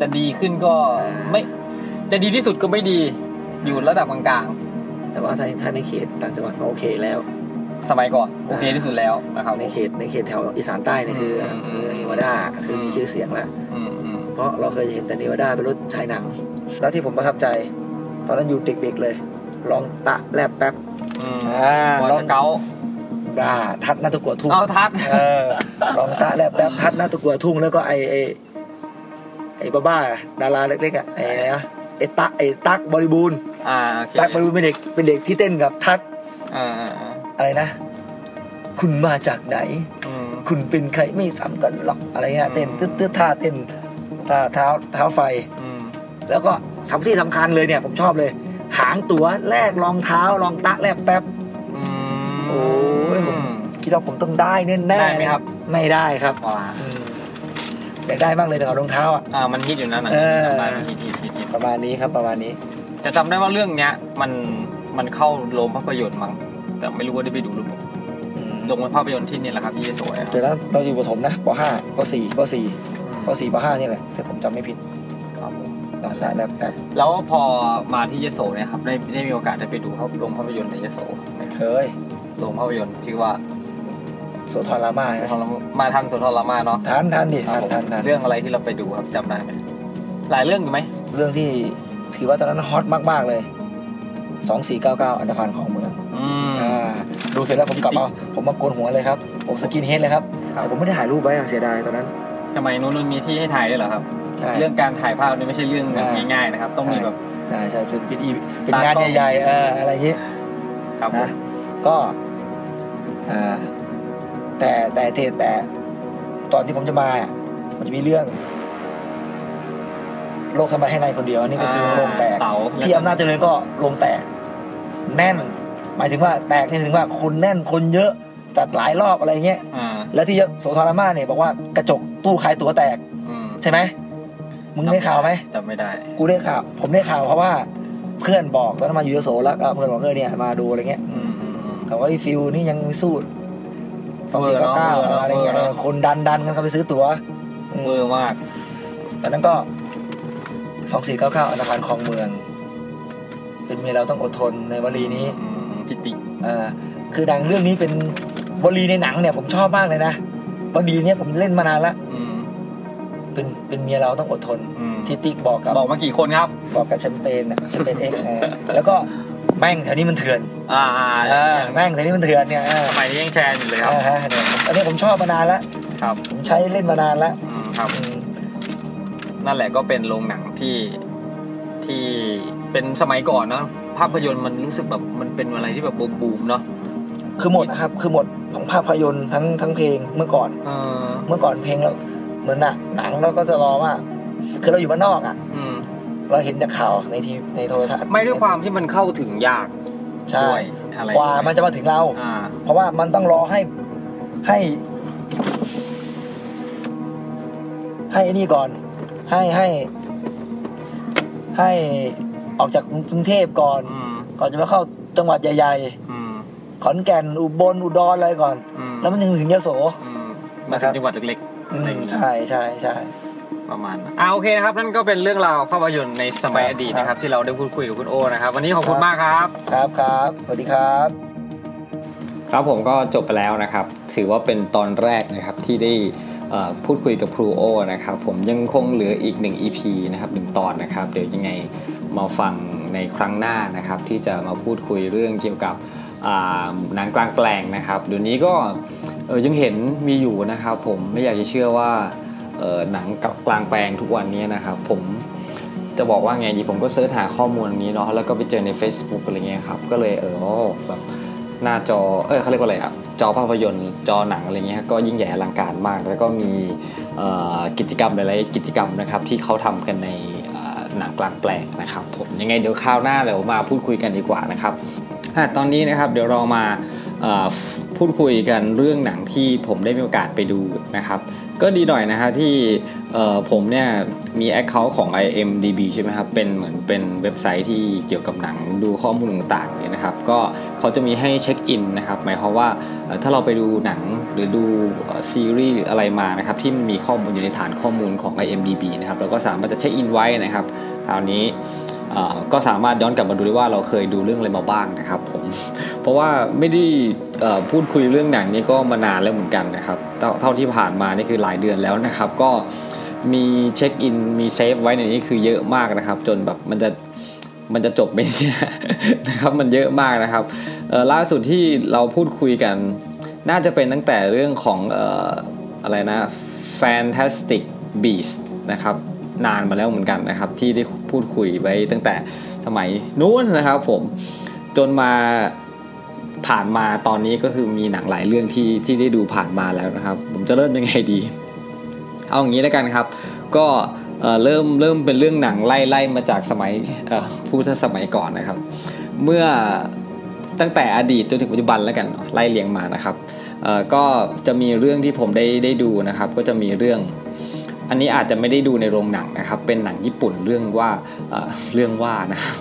จะดีขึ้นก็อ่าไม่จะดีที่สุดก็ไม่ดีอยู่ระดับกลางแต่ว่าถ้าถ้าในเขตต่างจังหวัดก็โอเคแล้วๆสมัยก่อนโอเคที่สุดแล้วนะครับในเขตในเขตแถวอีสานใต้นี่คืออมคือเนวดาคือมีชื่อเสียงแล้วอืมอืมเพราะเราเคยเห็นแต่เนวดาเป็นรถฉายหนัง แล้วที่ผมประทับใจ ตอนนั้นอยู่เด็กๆเลยลองตะแลบแป๊บอืมอ่าบอลลองสเกา ดาทัดหน้าตะกัวทุ่งเอาทัดเออลองตะแลบแป๊บทัดหน้าตะกัวทุ่งแล้วก็ไอไอไอบ้าบ้าๆดาราเล็กๆอะไออะไรนะไอตะไอตักบริบูรณ์อ่าโอเคตักบริบูรณ์เป็นเด็กเป็นเด็กที่เต้นกับทัดอ่าอ่าอ่าอะไรนะ คุณมาจากไหนอืมคุณเป็นใครไม่ซ้ำกันหรอกอะไรเงี้ยอืมเต้นตึ๊ดตึ๊ดท่าเต้นท่าเท้าเท้าไฟอืมแล้วก็สำที่สำคัญเลยเนี่ย ผมชอบเลย หางตั๋วแลกรองเท้ารองตะแลบแป๊บอืมโอ้ยผม คิดว่าผมต้องได้แน่ๆได้ไหมครับ ไม่ได้ครับว้าอืมอยากได้มากเลยแต่กับรองเท้าอะอ่ามันฮิตอยู่นั่นน่ะเออจำได้มันฮิตฮิตฮิตฮิตประมาณนี้ครับประมาณนี้ จะจำได้ว่าเรื่องเนี้ย มันมันเข้าโรงภาพยนตร์มั้งแต่ไม่รู้ว่าได้ไปดูหรือเปล่าอืมโรงภาพยนตร์ที่เนี่ยแหละครับที่ยโสอะครับเดี๋ยวนั้นเราอยู่ประถมนะป .5 ป .4 ป .4 ป .4 ป .5 นี่แหละถ้าผมจำไม่ผิดครับผมรองตะแลบแป๊บแล้วพอมาที่ยโสเนี่ยครับได้ได้มีโอกาสได้ไปดูโรงภาพยนตร์ในยโสเคยโรงภาพยนตร์ชื่อว่า โสธรรามาใช่ไหมมาทันสุนทรมาเนาะทันทันดิครัทับนผมทันทันเรื่องอะไรที่เราไปดูครับจำได้ไหมหลายเรื่องอยู่ไหมเรื่องที่ถือว่าตอนนั้นฮอตมากๆเลยสองสี่เก้าเก้าอันธพาลของเมืองอืมอ่าดูเสร็จแล้วผมกลับมาผมมาโกนหัวเลยครับ ผมสกินเฮดเลยครับครับแต่ผมไม่ได้ถ่ายรูปไว้อะเสียดายตอนนั้นทำไมนู้นมันมีที่ให้ถ่ายด้วยเหรอครับใช่เรื่องการถ่ายภาพนี่ไม่ใช่เรื่องใช่ง่ายๆนะครับ ต้องมีแบบใช่ใช่เป็นเป็นอีเป็นตากล้งาอนงใหญ่ๆเอออะไรอย่างงี้ครับผมนะก็อ่า แต่แต่แต่แต่ ตอนที่ผมจะมาอะมันจะมีเรื่อง โลกทำไมให้นายคนเดียวอันนี้ก็คือโรงแตกเต๋า ที่อำนาจเจริญก็โรงแตก แน่น หมายถึงว่าแตกนี่ถึงว่าคนแน่นคนเยอะจัดหลายรอบอะไรเงี้ยอ่าแล้วที่โสธรรามาเนี่ยบอกว่ากระจกตู้ขายตั๋วแตก อืมใช่ไหมมึงได้ข่าวไหม จำไม่ได้ กูได้ข่าว ผมได้ข่าวเพราะว่าเพื่อนบอกตอนนั้นมาอยู่ยโสแล้วก็เพื่อนบอกเออเนี่ยมาดูอะไรเงี้ยอืมอืมอืมเขาว่าไอ้ฟิลนี่ยังไม่สู้ สองสี่เก้าเก้าเออเนอะอะไรเงี้ยเออเนอะคนดันดันกันเข้าไปซื้อตั๋วอืมเวอร์มากตอนนั้นก็สองสี่เก้าเก้าอันธพาลครองเมือง เป็นเมียเราต้องอดทนในวลีนี้อืมพิติอ่าคือหนังเรื่องนี้เป็นวลีในหนังเนี่ยผมชอบมากเลยนะวลีเนี้ยผมเล่นมานานละอืมเป็นเป็นเมียเราต้องอดทนอืมที่ติ๊กบอกกับบอกมากี่คนครับ บอกกับแชมเปญอะแชมเปญเอ็กซ์แล้วก็ แม่งแถวนี้มันเถื่อนอ่าอ่าอ่าแม่งแถวนี้มันเถื่อนเนี่ยอ่าสมัยนี้ยังแชร์อยู่เลยครับอ่าฮะเนี่ยอันนี้ผมชอบมานานแล้วครับ ผมใช้เล่นมานานแล้วอืมครับอืมนั่นแหละก็เป็นโรงหนังที่ที่เป็นสมัยก่อนเนอะภาพยนตร์มันรู้สึกแบบมันเป็นอะไรที่แบบบูมๆเนาะคือหมดนะครับ คือหมดของภาพยนตร์ทั้งทั้งเพลงเมื่อก่อนเออเมื่อก่อนเพลงเราเหมือนหนังหนังเราก็จะรอว่า คือเราอยู่บ้านนอกอะอืม เราเห็นแต่ข่าวในทีในโทรทัศน์ไม่ด้วยความที่มันเข้าถึงยากใช่ด้วยอะไรกว่ามันจะมาถึงเรา อ่า เพราะว่ามันต้องรอให้ให้ ให้ไอ้นี่ก่อน ให้ให้ ให้ออกจากกรุงเทพก่อน อืม ก่อนจะมาเข้าจังหวัดใหญ่อืม ๆขอนแก่นอุบลอุดรอะไรก่อน อืมแล้วมันถึงถึงยโส อืมมาถึงจังหวัดเล็กๆอือะไรอมย่างงี้ใช่ใช่ใช่ ประมาณนั้นอ่าโอเคนะครับนั่นก็เป็นเรื่องราวภาพยนตร์ในสมัยอดีตนะครับ ที่เราได้พูดคุยกับคุณโอนะครับวันนี้ขอบคุณมากครับ ครับครับสวัสดีครับ ครับผมก็จบไปแล้วนะครับ ถือว่าเป็นตอนแรกนะครับที่ได้เอ่อพูดคุยกับครูโอนะครับผมยังคงเหลืออีก 1 EP นะครับหนึ่งตอนนะครับ เดี๋ยวยังไงมาฟังในครั้งหน้านะครับ ที่จะมาพูดคุยเรื่องเกี่ยวกับอ่าหนังกลางแปลงนะครับเดี๋ยวนี้ก็เออยังเห็นมีอยู่นะครับ ผมไม่อยากจะเชื่อว่าเออ หนังกลางแปลงทุกวันนี้นะครับ ผมจะบอกว่าไงดีผมก็เสิร์ชหาข้อมูลนนี้เนาะแล้วก็ไปเจอใน Facebook อะไรเงี้ยครับก็เลยเออแบบหน้าจอเออเขาเรียกว่าอะไรอะจอภาพยนตร์จอหนังอะไรเงี้ยก็ยิ่งใหญ่อลังการมาก แล้วก็มีกิจกรรมหลายๆกิจกรรมนะครับที่เขาทำกันในหนังกลางแปลงนะครับผมยังไงเดี๋ยวคราวหน้าเดี๋ยวมาพูดคุยกันดีกว่านะครับตอนนี้นะครับเดี๋ยวเรามาพูดคุยกันเรื่องหนังที่ผมได้มีโอกาสไปดูนะครับ ก็ดีหน่อยนะฮะที่ผมเนี่ยมี Account ของ IMDB ใช่ไหมครับ เป็นเหมือนเป็นเว็บไซต์ที่เกี่ยวกับหนังดูข้อมูลต่างๆเนี่ยนะครับ ก็เขาจะมีให้เช็คอินนะครับ หมายความว่าถ้าเราไปดูหนังหรือดูซีรีส์อะไรมานะครับ ที่มีข้อมูลอยู่ในฐานข้อมูลของ IMDB นะครับเราก็สามารถจะเช็คอินไว้นะครับคราวนี้ ก็สามารถย้อนกลับมาดูได้ว่าเราเคยดูเรื่องอะไรมาบ้างนะครับผมเพราะว่าไม่ได้พูดคุยเรื่องหนังนี้ก็มานานแล้วเหมือนกันนะครับเท่าที่ผ่านมานี่คือหลายเดือนแล้วนะครับ ก็มีเช็คอินมีเซฟไว้ในนี้คือเยอะมากนะครับ จนแบบมันจะมันจะจบไหมเนี่ยนะครับมันเยอะมากนะครับล่าสุดที่เราพูดคุยกัน น่าจะเป็นตั้งแต่เรื่องของอะไรนะ Fantastic Beast นะครับ นานมาแล้วเหมือนกันนะครับ ที่ได้พูดคุยไว้ตั้งแต่สมัยนู้นนะครับ ผมจนมาผ่านมาตอนนี้ก็คือมีหนังหลายเรื่องที่ที่ได้ดูผ่านมาแล้วนะครับ ผมจะเริ่มยังไงดี เอาอย่างนี้แล้วกันครับ ก็เริ่มเริ่มเป็นเรื่องหนังไล่ไล่มาจากสมัยผู้สมัยก่อนนะครับ เมื่อตั้งแต่อดีตจนถึงปัจจุบันแล้วกันไล่เลียงมานะครับก็จะมีเรื่องที่ผมได้ได้ดูนะครับ ก็จะมีเรื่อง อันนี้อาจจะไม่ได้ดูในโรงหนังนะครับ เป็นหนังญี่ปุ่นเรื่องว่าเรื่องว่านะครับ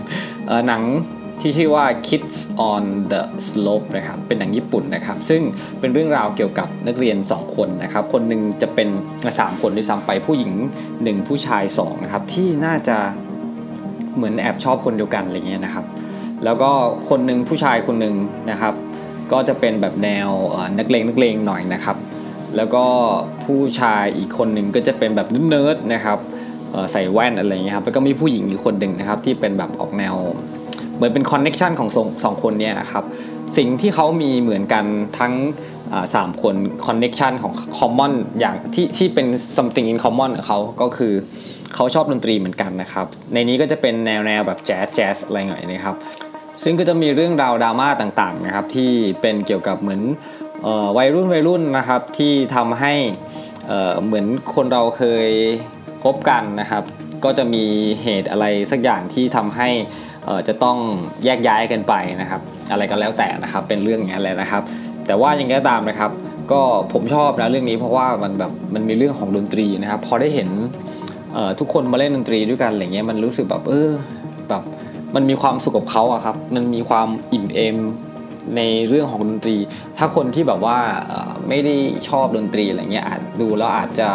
หนังที่ชื่อว่า Kids on the Slope นะครับ เป็นหนังญี่ปุ่นนะครับ ซึ่งเป็นเรื่องราวเกี่ยวกับนักเรียน 2 คนนะครับ คนหนึ่งจะเป็น 3 คนด้วยซ้ำไปผู้หญิง 1 ผู้ชาย2นะครับ ที่น่าจะเหมือนแอบชอบคนเดียวกันอะไรเงี้ยนะครับ แล้วก็คนหนึ่งผู้ชายคนหนึ่งนะครับ ก็จะเป็นแบบแนวนักเลงนักเลงหน่อยนะครับ แล้วก็ผู้ชายอีกคนหนึ่งก็จะเป็นแบบเนิร์ดนะครับใส่แว่นอะไรเงี้ยครับแล้วก็มีผู้หญิงอีกคนหนึ่งนะครับที่เป็นแบบออกแนวเหมือนเป็น connection ของสองสองคนเนี่ยครับสิ่งที่เขามีเหมือนกันทั้งสามคน connection ของ common อย่างที่ที่เป็น something in common ของเขาก็คือเขาชอบดนตรีเหมือนกันนะครับ ในนี้ก็จะเป็นแนวแนวแบบแจ๊สแจ๊สอะไรหน่อยนะครับ ซึ่งก็จะมีเรื่องราวดราม่าต่างๆนะครับที่เป็นเกี่ยวกับเหมือน วัยรุ่นวัยรุ่นนะครับที่ทำให้เหมือนคนเราเคยพบกันนะครับ ก็จะมีเหตุอะไรสักอย่างที่ทำให้จะต้องแยกย้ายกันไปนะครับ อะไรก็แล้วแต่นะครับเป็นเรื่องอย่างนี้แหละนะครับ แต่ว่ายังไงก็ตามนะครับ ก็ผมชอบนะเรื่องนี้เพราะว่ามันแบบมันมีเรื่องของดนตรีนะครับพอได้เห็นทุกคนมาเล่นดนตรีด้วยกันอะไรเงี้ยมันรู้สึกแบบเออแบบมันมีความสุขกับเขาอะครับ มันมีความอิ่มเอม ในเรื่องของดนตรี ถ้าคนที่แบบว่าไม่ได้ชอบดนตรีอะไรเงี้ยอาจดูแล้วอาจจะ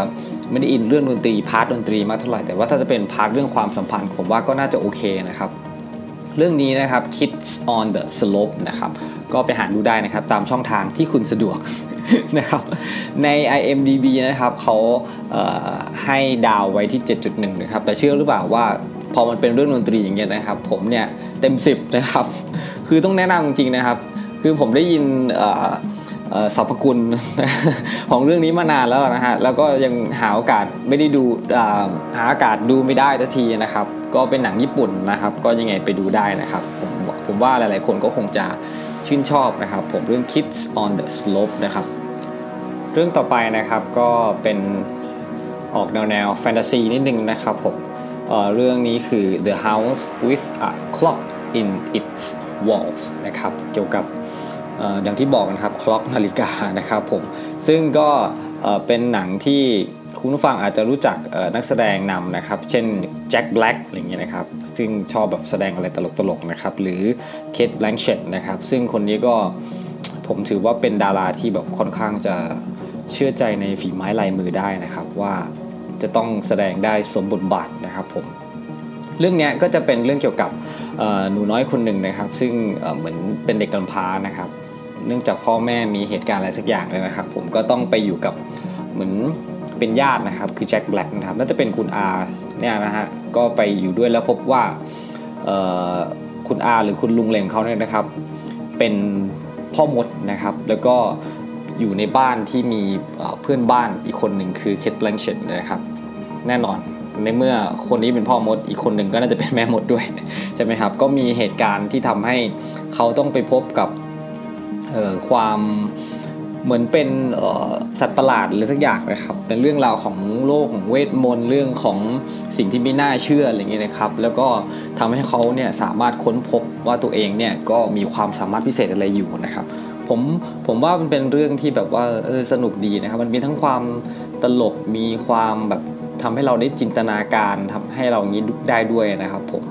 ไม่ได้อินเรื่องดนตรี part ดนตรีมากเท่าไหร่แต่ว่าถ้าจะเป็น part เรื่องความสัมพันธ์ผมว่าก็น่าจะโอเคนะครับ เรื่องนี้นะครับ Kids on the Slope นะครับก็ไปหาดูได้นะครับตามช่องทางที่คุณสะดวกนะครับใน IMDB นะครับเขาให้ดาวไว้ที่ 7.1 นะครับ แต่เชื่อหรือเปล่าว่าพอมันเป็นเรื่องดนตรีอย่างเงี้ยนะครับ ผมเนี่ยเต็ม 10 นะครับ คือต้องแนะนำจริงๆนะครับ คือผมได้ยินสรรพคุณของเรื่องนี้มานานแล้วนะฮะ แล้วก็ยังหาโอกาสไม่ได้ดูหาอากาศดูไม่ได้ทันทีนะครับ ก็เป็นหนังญี่ปุ่นนะครับ ก็ยังไงไปดูได้นะครับ ผมผมว่าหลายๆคนก็คงจะชื่นชอบนะครับ ผมเรื่อง Kids on the Slope นะครับ เรื่องต่อไปนะครับก็เป็นออกแนวแนวแฟนตาซีนิดนึงนะครับผมเเรื่องนี้คือ The House with a Clock in its Walls นะครับ เกี่ยวกับ อย่างที่บอกนะครับคล็อกนาฬิกานะครับผมซึ่งก็เป็นหนังที่คุณผู้ฟังอาจจะรู้จักนักแสดงนำนะครับ เช่นแจ็คแบล็กอะไรเงี้ยนะครับ ซึ่งชอบแบบแสดงอะไรตลกๆนะครับ หรือเคทแบลงเชตนะครับ ซึ่งคนนี้ก็ผมถือว่าเป็นดาราที่แบบค่อนข้างจะเชื่อใจในฝีไม้ลายมือได้นะครับ ว่าจะต้องแสดงได้สมบทบาทนะครับผมเรื่องนี้ก็จะเป็นเรื่องเกี่ยวกับหนูน้อยคนหนึ่งนะครับ ซึ่งเหมือนเป็นเด็กกำพร้านะครับ เนื่องจากพ่อแม่มีเหตุการณ์อะไรสักอย่างเลยนะครับ ผมก็ต้องไปอยู่กับเหมือนเป็นญาตินะครับ คือแจ็คแบล็กนะครับน่าจะเป็นคุณอาเนี่ยนะฮะก็ไปอยู่ด้วยแล้วพบว่าคุณอาหรือคุณลุงเลงเขาเนี่ยนะครับ เป็นพ่อมดนะครับ แล้วก็อยู่ในบ้านที่มีเพื่อนบ้านอีกคนหนึ่งคือเคทแบลงเชตนะครับ แน่นอนในเมื่อคนนี้เป็นพ่อมดอีกคนหนึ่งก็น่าจะเป็นแม่มดด้วยใช่ไหมครับ ก็มีเหตุการณ์ที่ทำให้เขาต้องไปพบกับ ความเหมือนเป็นสัตว์ประหลาดหรือสักอย่างนะครับเป็นเรื่องราวของโลกของเวทมนต์เรื่องของสิ่งที่ไม่น่าเชื่ออะไรเงี้ยนะครับ แล้วก็ทำให้เขาเนี่ยสามารถค้นพบว่าตัวเองเนี่ยก็มีความสามารถพิเศษอะไรอยู่นะครับผมผมว่ามันเป็นเรื่องที่แบบว่าเออสนุกดีนะครับ มันมีทั้งความตลกมีความแบบทำให้เราได้จินตนาการทำให้เรางี้ได้ด้วยนะครับผม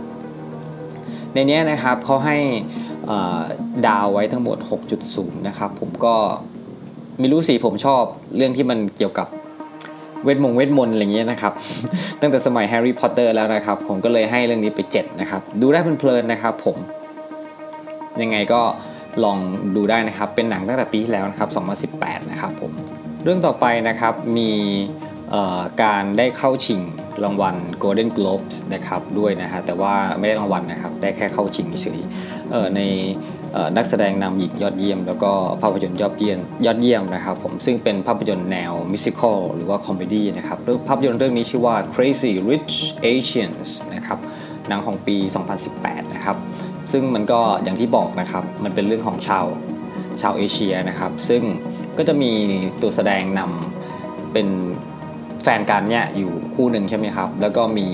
ในนี้นะครับเขาให้ ดาวไว้ทั้งหมด 6.0 นะครับ ผมก็ม่รู้สิผมชอบเรื่องที่มันเกี่ยวกับเวทมงเวทมนต์อะไรเงี้ยนะครับ ตั้งแต่สมัยแฮร์รี่พอตเตอร์แล้วนะครับ ผมก็เลยให้เรื่องนี้ไป 7 นะครับ ดูได้เพลินๆนะครับผม ยังไงก็ลองดูได้นะครับ เป็นหนังตั้งแต่ปีที่แล้วนะครับ 2018 นะครับผม เรื่องต่อไปนะครับมี การได้เข้าชิงรางวัล Golden Globes นะครับด้วยนะฮะแต่ว่าไม่ได้รางวัลนะครับได้แค่เข้าชิงเฉยในนักแสดงนำหญิงยอดเยี่ยม แล้วก็ภาพยนตร์ยอดเยี่ยมยอดเยี่ยมนะครับผมซึ่งเป็นภาพยนตร์แนว musical หรือว่า comedy นะครับภาพยนตร์เรื่องนี้ชื่อว่า Crazy Rich Asians นะครับหนังของปี 2018 นะครับ ซึ่งมันก็อย่างที่บอกนะครับมันเป็นเรื่องของชาวชาวเอเชียนะครับ ซึ่งก็จะมีตัวแสดงนำเป็น แฟนกันเนี่ยอยู่คู่หนึ่งใช่ไหมครับ แล้วก็มี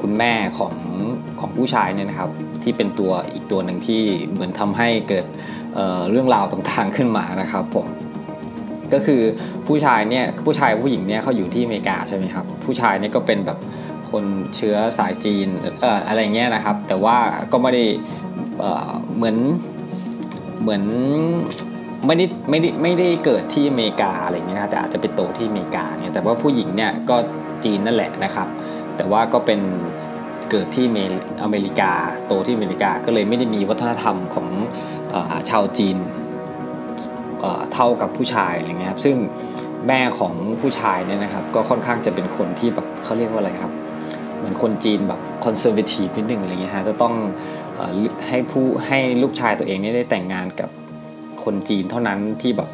คุณแม่ของของผู้ชายเนี่ยนะครับ ที่เป็นตัวอีกตัวหนึ่งที่เหมือนทำให้เกิดเเรื่องราวต่างๆขึ้นมานะครับผมก็คือผู้ชายเนี่ยผู้ชายผู้หญิงเนี่ยเขาอยู่ที่อเมริกาใช่ไหมครับ ผู้ชายเนี่ยก็เป็นแบบคนเชื้อสายจีนเอ่ออะไรเงี้ยนะครับ แต่ว่าก็ไม่ได้เเหมือนเหมือน ไม่ได้ไม่ได้ไม่ได้เกิดที่อเมริกาอะไรเงี้ยนะแต่อาจจะไปโตที่อเมริกาเนี่ยแต่ว่าผู้หญิงเนี่ยก็จีนนั่นแหละนะครับ แต่ว่าก็เป็นเกิดที่อเมริกา โตที่อเมริกาก็เลยไม่ได้มีวัฒนธรรมของอชาวจีนเท่ากับผู้ชายอะไรเงี้ยครับซึ่งแม่ของผู้ชายเนี่ยนะครับ ก็ค่อนข้างจะเป็นคนที่แบบเขาเรียกว่าอะไรครับเหมือนคนจีนแบบคอนเซอร์เวทีฟนิดนึงอะไรเงี้ยฮะจะต้องให้ผู้ให้ลูกชายตัวเองนี่ได้แต่งงานกับ คนจีนเท่านั้นที่แบบ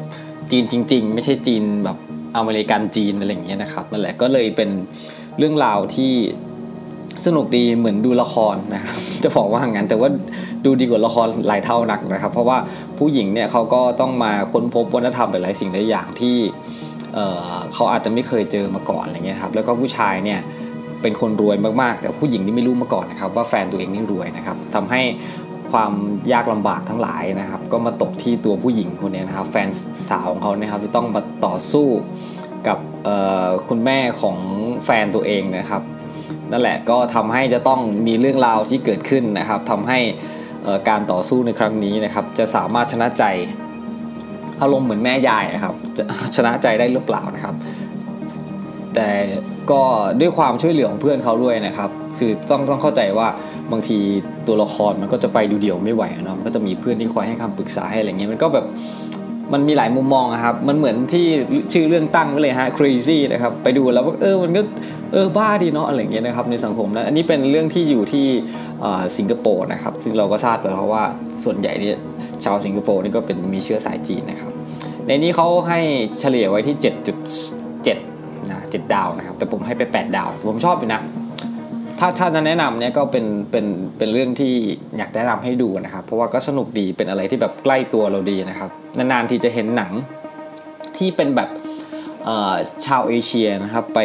จีนจริง ๆ ไม่ใช่จีนแบบอเมริกันจีนอะไรอย่างเงี้ยนะครับนั่นแหละก็เลยเป็นเรื่องราวที่สนุกดีเหมือนดูละครนะครับจะบอกว่าอย่างนั้นแต่ว่าดูดีกว่าละครหลายเท่านักนะครับ เพราะว่าผู้หญิงเนี่ยเขาก็ต้องมาค้นพบวัฒนธรรมหลายสิ่งหลายอย่างที่เเขาอาจจะไม่เคยเจอมาก่อนอะไรเงี้ยครับแล้วก็ผู้ชายเนี่ยเป็นคนรวยมากๆ แต่ผู้หญิงนี่ไม่รู้มาก่อนนะครับว่าแฟนตัวเองนี่รวยนะครับทำให้ ความยากลำบากทั้งหลายนะครับ ก็มาตกที่ตัวผู้หญิงคนนี้นะครับ แฟนสาวของเขาเนะครับจะต้องมาต่อสู้กับคุณแม่ของแฟนตัวเองนะครับ นั่นแหละก็ทำให้จะต้องมีเรื่องราวที่เกิดขึ้นนะครับทำให้การต่อสู้ในครั้งนี้นะครับ จะสามารถชนะใจอารมณ์เหมือนแม่ยายครับจะชนะใจได้หรือเปล่านะครับ แต่ก็ด้วยความช่วยเหลือของเพื่อนเขาด้วยนะครับ คือต้องต้องเข้าใจว่าบางทีตัวละครมันก็จะไปดูเดี่ยวไม่ไหวเนาะมันก็จะมีเพื่อนที่คอยให้คำปรึกษาให้อะไรเงี้ยมันก็แบบมันมีหลายมุมมองครับ มันเหมือนที่ชื่อเรื่องตั้งไว้เลยฮะ crazy นะครับ ไปดูแล้วว่าเออ มันก็เออบ้าดีเนาะอะไรเงี้ยนะครับในสังคมนะ อันนี้เป็นเรื่องที่อยู่ที่สิงคโปร์นะครับ ซึ่งเราก็ทราบไปแล้วว่าส่วนใหญ่เนี่ยชาวสิงคโปร์นี่ก็เป็นมีเชื้อสายจีนนะครับ ในนี้เขาให้เฉลี่ยไว้ที่ 7.7นะ7ดาวนะครับ แต่ผมให้ไป 8 ดาว ผมชอบอยู่นะ ถ้าถ้าจะแนะนำเนี่ยก็เป็นเป็นเป็นเรื่องที่อยากแนะนำให้ดูนะครับ เพราะว่าก็สนุกดีเป็นอะไรที่แบบใกล้ตัวเราดีนะครับ นานๆทีจะเห็นหนังที่เป็นแบบชาวเอเชียนะครับ ไป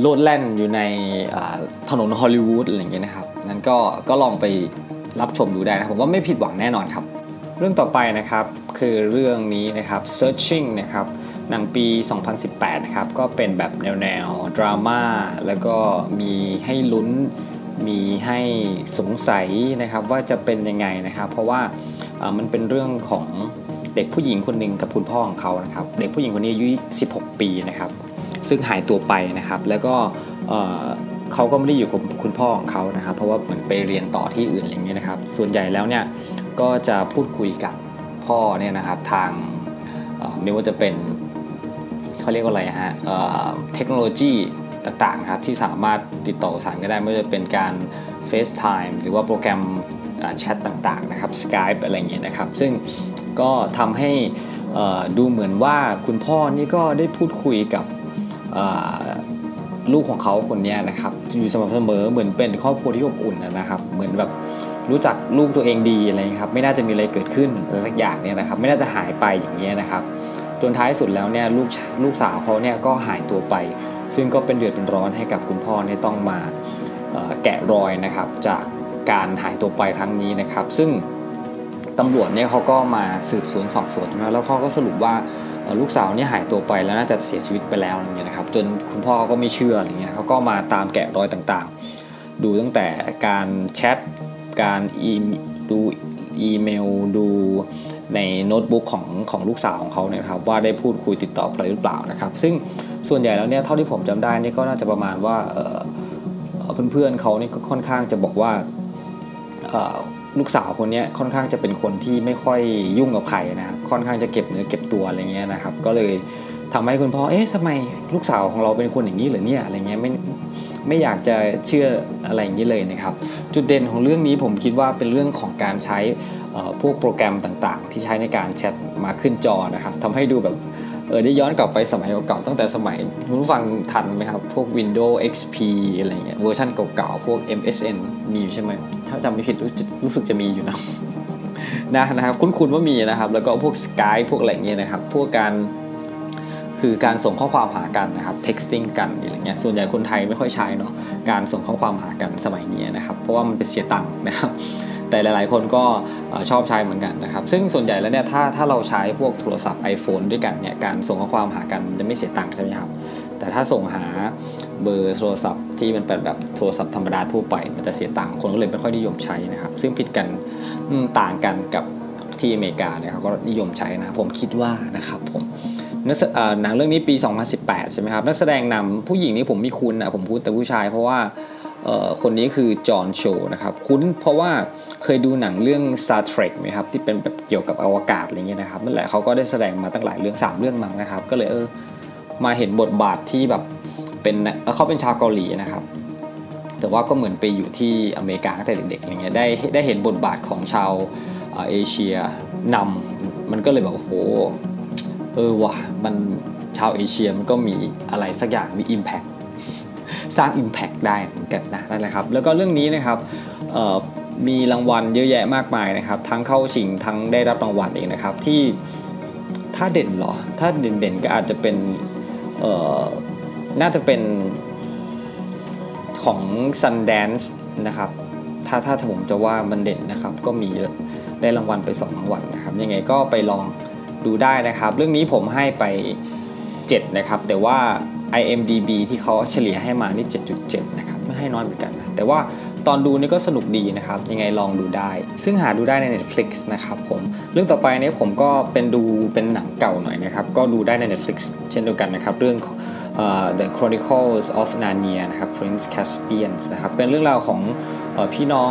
โลดแล่นอยู่ในถนนฮอลลีวูดอะไรอย่างเงี้ยนะครับนั้นก็ก็ลองไปรับชมดูได้นะผมว่าไม่ผิดหวังแน่นอนครับ เรื่องต่อไปนะครับคือเรื่องนี้นะครับ searching นะครับ หนังปี 2018 นะครับ ก็เป็นแบบแนวแนวดราม่าแล้วก็มีให้ลุ้นมีให้สงสัยนะครับว่าจะเป็นยังไงนะครับ เพราะว่ามันเป็นเรื่องของเด็กผู้หญิงคนหนึ่งกับคุณพ่อของเขานะครับ เด็กผู้หญิงคนนี้อายุ 16 ปีนะครับ ซึ่งหายตัวไปนะครับ แล้วก็เขาก็ไม่ได้อยู่กับคุณพ่อของเขานะครับ เพราะว่าเหมือนไปเรียนต่อที่อื่นอะไรเงี้ยนะครับ ส่วนใหญ่แล้วเนี่ยก็จะพูดคุยกับพ่อเนี่ยนะครับทางไม่ว่าจะเป็น เขาเรียกว่าอะไรฮะเทคโนโลยีต่างๆครับที่สามารถติดต่อสารกันได้ไม่ว่าจะเป็นการ FaceTime หรือว่าโปรแกรมแชทต่างๆนะครับ Skype อะไรเงี้ยนะครับ ซึ่งก็ทำให้ดูเหมือนว่าคุณพ่อนี่ก็ได้พูดคุยกับลูกของเขาคนนี้นะครับอยู่สม่ำเสมอเหมือนเป็นครอบครัวที่อบอุ่นนะครับ เหมือนแบบรู้จักลูกตัวเองดีอะไรครับ ไม่น่าจะมีอะไรเกิดขึ้นอะไรสักอย่างเนี่ยนะครับ ไม่น่าจะหายไปอย่างเงี้ยนะครับ จนท้ายสุดแล้วเนี่ยลูกลูกสาวเขาเนี่ยก็หายตัวไป ซึ่งก็เป็นเดือดเป็นร้อนให้กับคุณพ่อเนี่ยต้องมาแกะรอยนะครับจากการหายตัวไปครั้งนี้นะครับ ซึ่งตำรวจเนี่ยเขาก็มาสืบสวนสอบสวนนะแล้วเขาก็สรุปว่าลูกสาวเนี่ยหายตัวไปแล้วน่าจะเสียชีวิตไปแล้วอย่างเงี้ยนะครับ จนคุณพ่อก็ไม่เชื่ออะไรเงี้ยเขาก็มาตามแกะรอยต่างๆ ดูตั้งแต่การแชทการอีดูอีเมลดู ในโน้ตบุ๊กของของลูกสาวของเขาเนี่ยครับว่าได้พูดคุยติดต่อไปหรือเปล่านะครับ ซึ่งส่วนใหญ่แล้วเนี่ยเท่าที่ผมจำได้นี่ก็น่าจะประมาณว่าเพื่อนๆเขานี่ก็ค่อนข้างจะบอกว่าลูกสาวคนนี้ค่อนข้างจะเป็นคนที่ไม่ค่อยยุ่งกับใครนะครับค่อนข้างจะเก็บเนื้อเก็บตัวอะไรเงี้ยนะครับ ก็เลย ทำให้คุณพ่อ เอ๊ะทำไมลูกสาวของเราเป็นคนอย่างนี้หรือเนี่ยอะไรเงี้ยไม่ไม่อยากจะเชื่ออะไรอย่างนี้เลยนะครับ จุดเด่นของเรื่องนี้ผมคิดว่าเป็นเรื่องของการใช้พวกโปรแกรมต่างๆ ที่ใช้ในการแชทมาขึ้นจอนะครับทำให้ดูแบบเออได้ย้อนกลับไปสมัยเก่าตั้งแต่สมัยคุณผู้ฟังทันไหมครับ พวก Windows XP อะไรเงี้ยเวอร์ชันเก่าๆ พวก MSN มีอยู่ใช่ไหมถ้าจำไม่ผิดรู้สึกจะมีอยู่นะนะนะครับ คุ้นๆว่ามีนะครับ แล้วก็พวก Skype พวกอะไรเงี้ยนะครับ พวกการ คือการส่งข้อความหากันนะครับ texting กันอะไรเงี้ยส่วนใหญ่คนไทยไม่ค่อยใช้เนาะการส่งข้อความหากันสมัยนี้นะครับ เพราะว่ามันเป็นเสียตังค์นะครับแต่หลาย ๆ คนก็ชอบใช้เหมือนกันนะครับ ซึ่งส่วนใหญ่แล้วเนี่ยถ้าถ้าเราใช้พวกโทรศัพท์ iPhone ด้วยกันเนี่ยการส่งข้อความหากันจะไม่เสียตังค์ใช่ไหมครับแต่ถ้าส่งหาเบอร์โทรศัพท์ที่มันเป็นแบบโทรศัพท์ธรรมดาทั่วไป มันจะเสียตังค์คนก็เลยไม่ค่อยนิยมใช้นะครับ ซึ่งผิดกันต่างกันกับที่อเมริกาเนี่ยเขาก็นิยมใช้นะผมคิดว่านะครับผม นักหนังเรื่องนี้ปี 2018 ใช่ไหมครับนักแสดงนำผู้หญิงนี่ผมไม่คุ้นอะผมพูดแต่ผู้ชายเพราะว่าคนนี้คือจอห์นโชนะครับคุ้นเพราะว่าเคยดูหนังเรื่อง Star Trek ไหมครับที่เป็นแบบเกี่ยวกับอวกาศอะไรเงี้ยนะครับนั่นแหละเขาก็ได้แสดงมาตั้งหลายเรื่อง 3 เรื่องมั้งนะครับ ก็เลยเออมาเห็นบทบาทที่แบบเป็นเขาเป็นชาวเกาหลีนะครับ แต่ว่าก็เหมือนไปอยู่ที่อเมริกาตั้งแต่เด็กๆอะไรเงี้ยได้ได้เห็นบทบาทของชาวเอเชียนำมันก็เลยแบบโอ้โห เออว่ะมันชาวเอเชียมันก็มีอะไรสักอย่างมี Impact สร้าง Impact ได้เหมือนกันนะนั่นแหละครับ แล้วก็เรื่องนี้นะครับมีรางวัลเยอะแยะมากมายนะครับ ทั้งเข้าชิงทั้งได้รับรางวัลเองนะครับที่ถ้าเด่นหรอ ถ้าเด่นๆก็อาจจะเป็นน่าจะเป็นของ Sundance นะครับ ถ้าถ้าผมจะว่ามันเด่นนะครับ ก็มีได้รางวัลไป2รางวัลนะครับ ยังไงก็ไปลอง ดูได้นะครับ เรื่องนี้ผมให้ไป 7 นะครับ แต่ว่า IMDB ที่เขาเฉลี่ยให้มานี่ 7.7 นะครับ ไม่ให้น้อยเหมือนกันนะ แต่ว่าตอนดูนี่ก็สนุกดีนะครับ ยังไงลองดูได้ ซึ่งหาดูได้ใน Netflix นะครับผม เรื่องต่อไปนี้ผมก็เป็นดูเป็นหนังเก่าหน่อยนะครับ ก็ดูได้ใน Netflix เช่นเดียวกันนะครับ เรื่อง uh, The Chronicles of Narnia นะครับ Prince Caspian นะครับ เป็นเรื่องราวของอพี่น้อง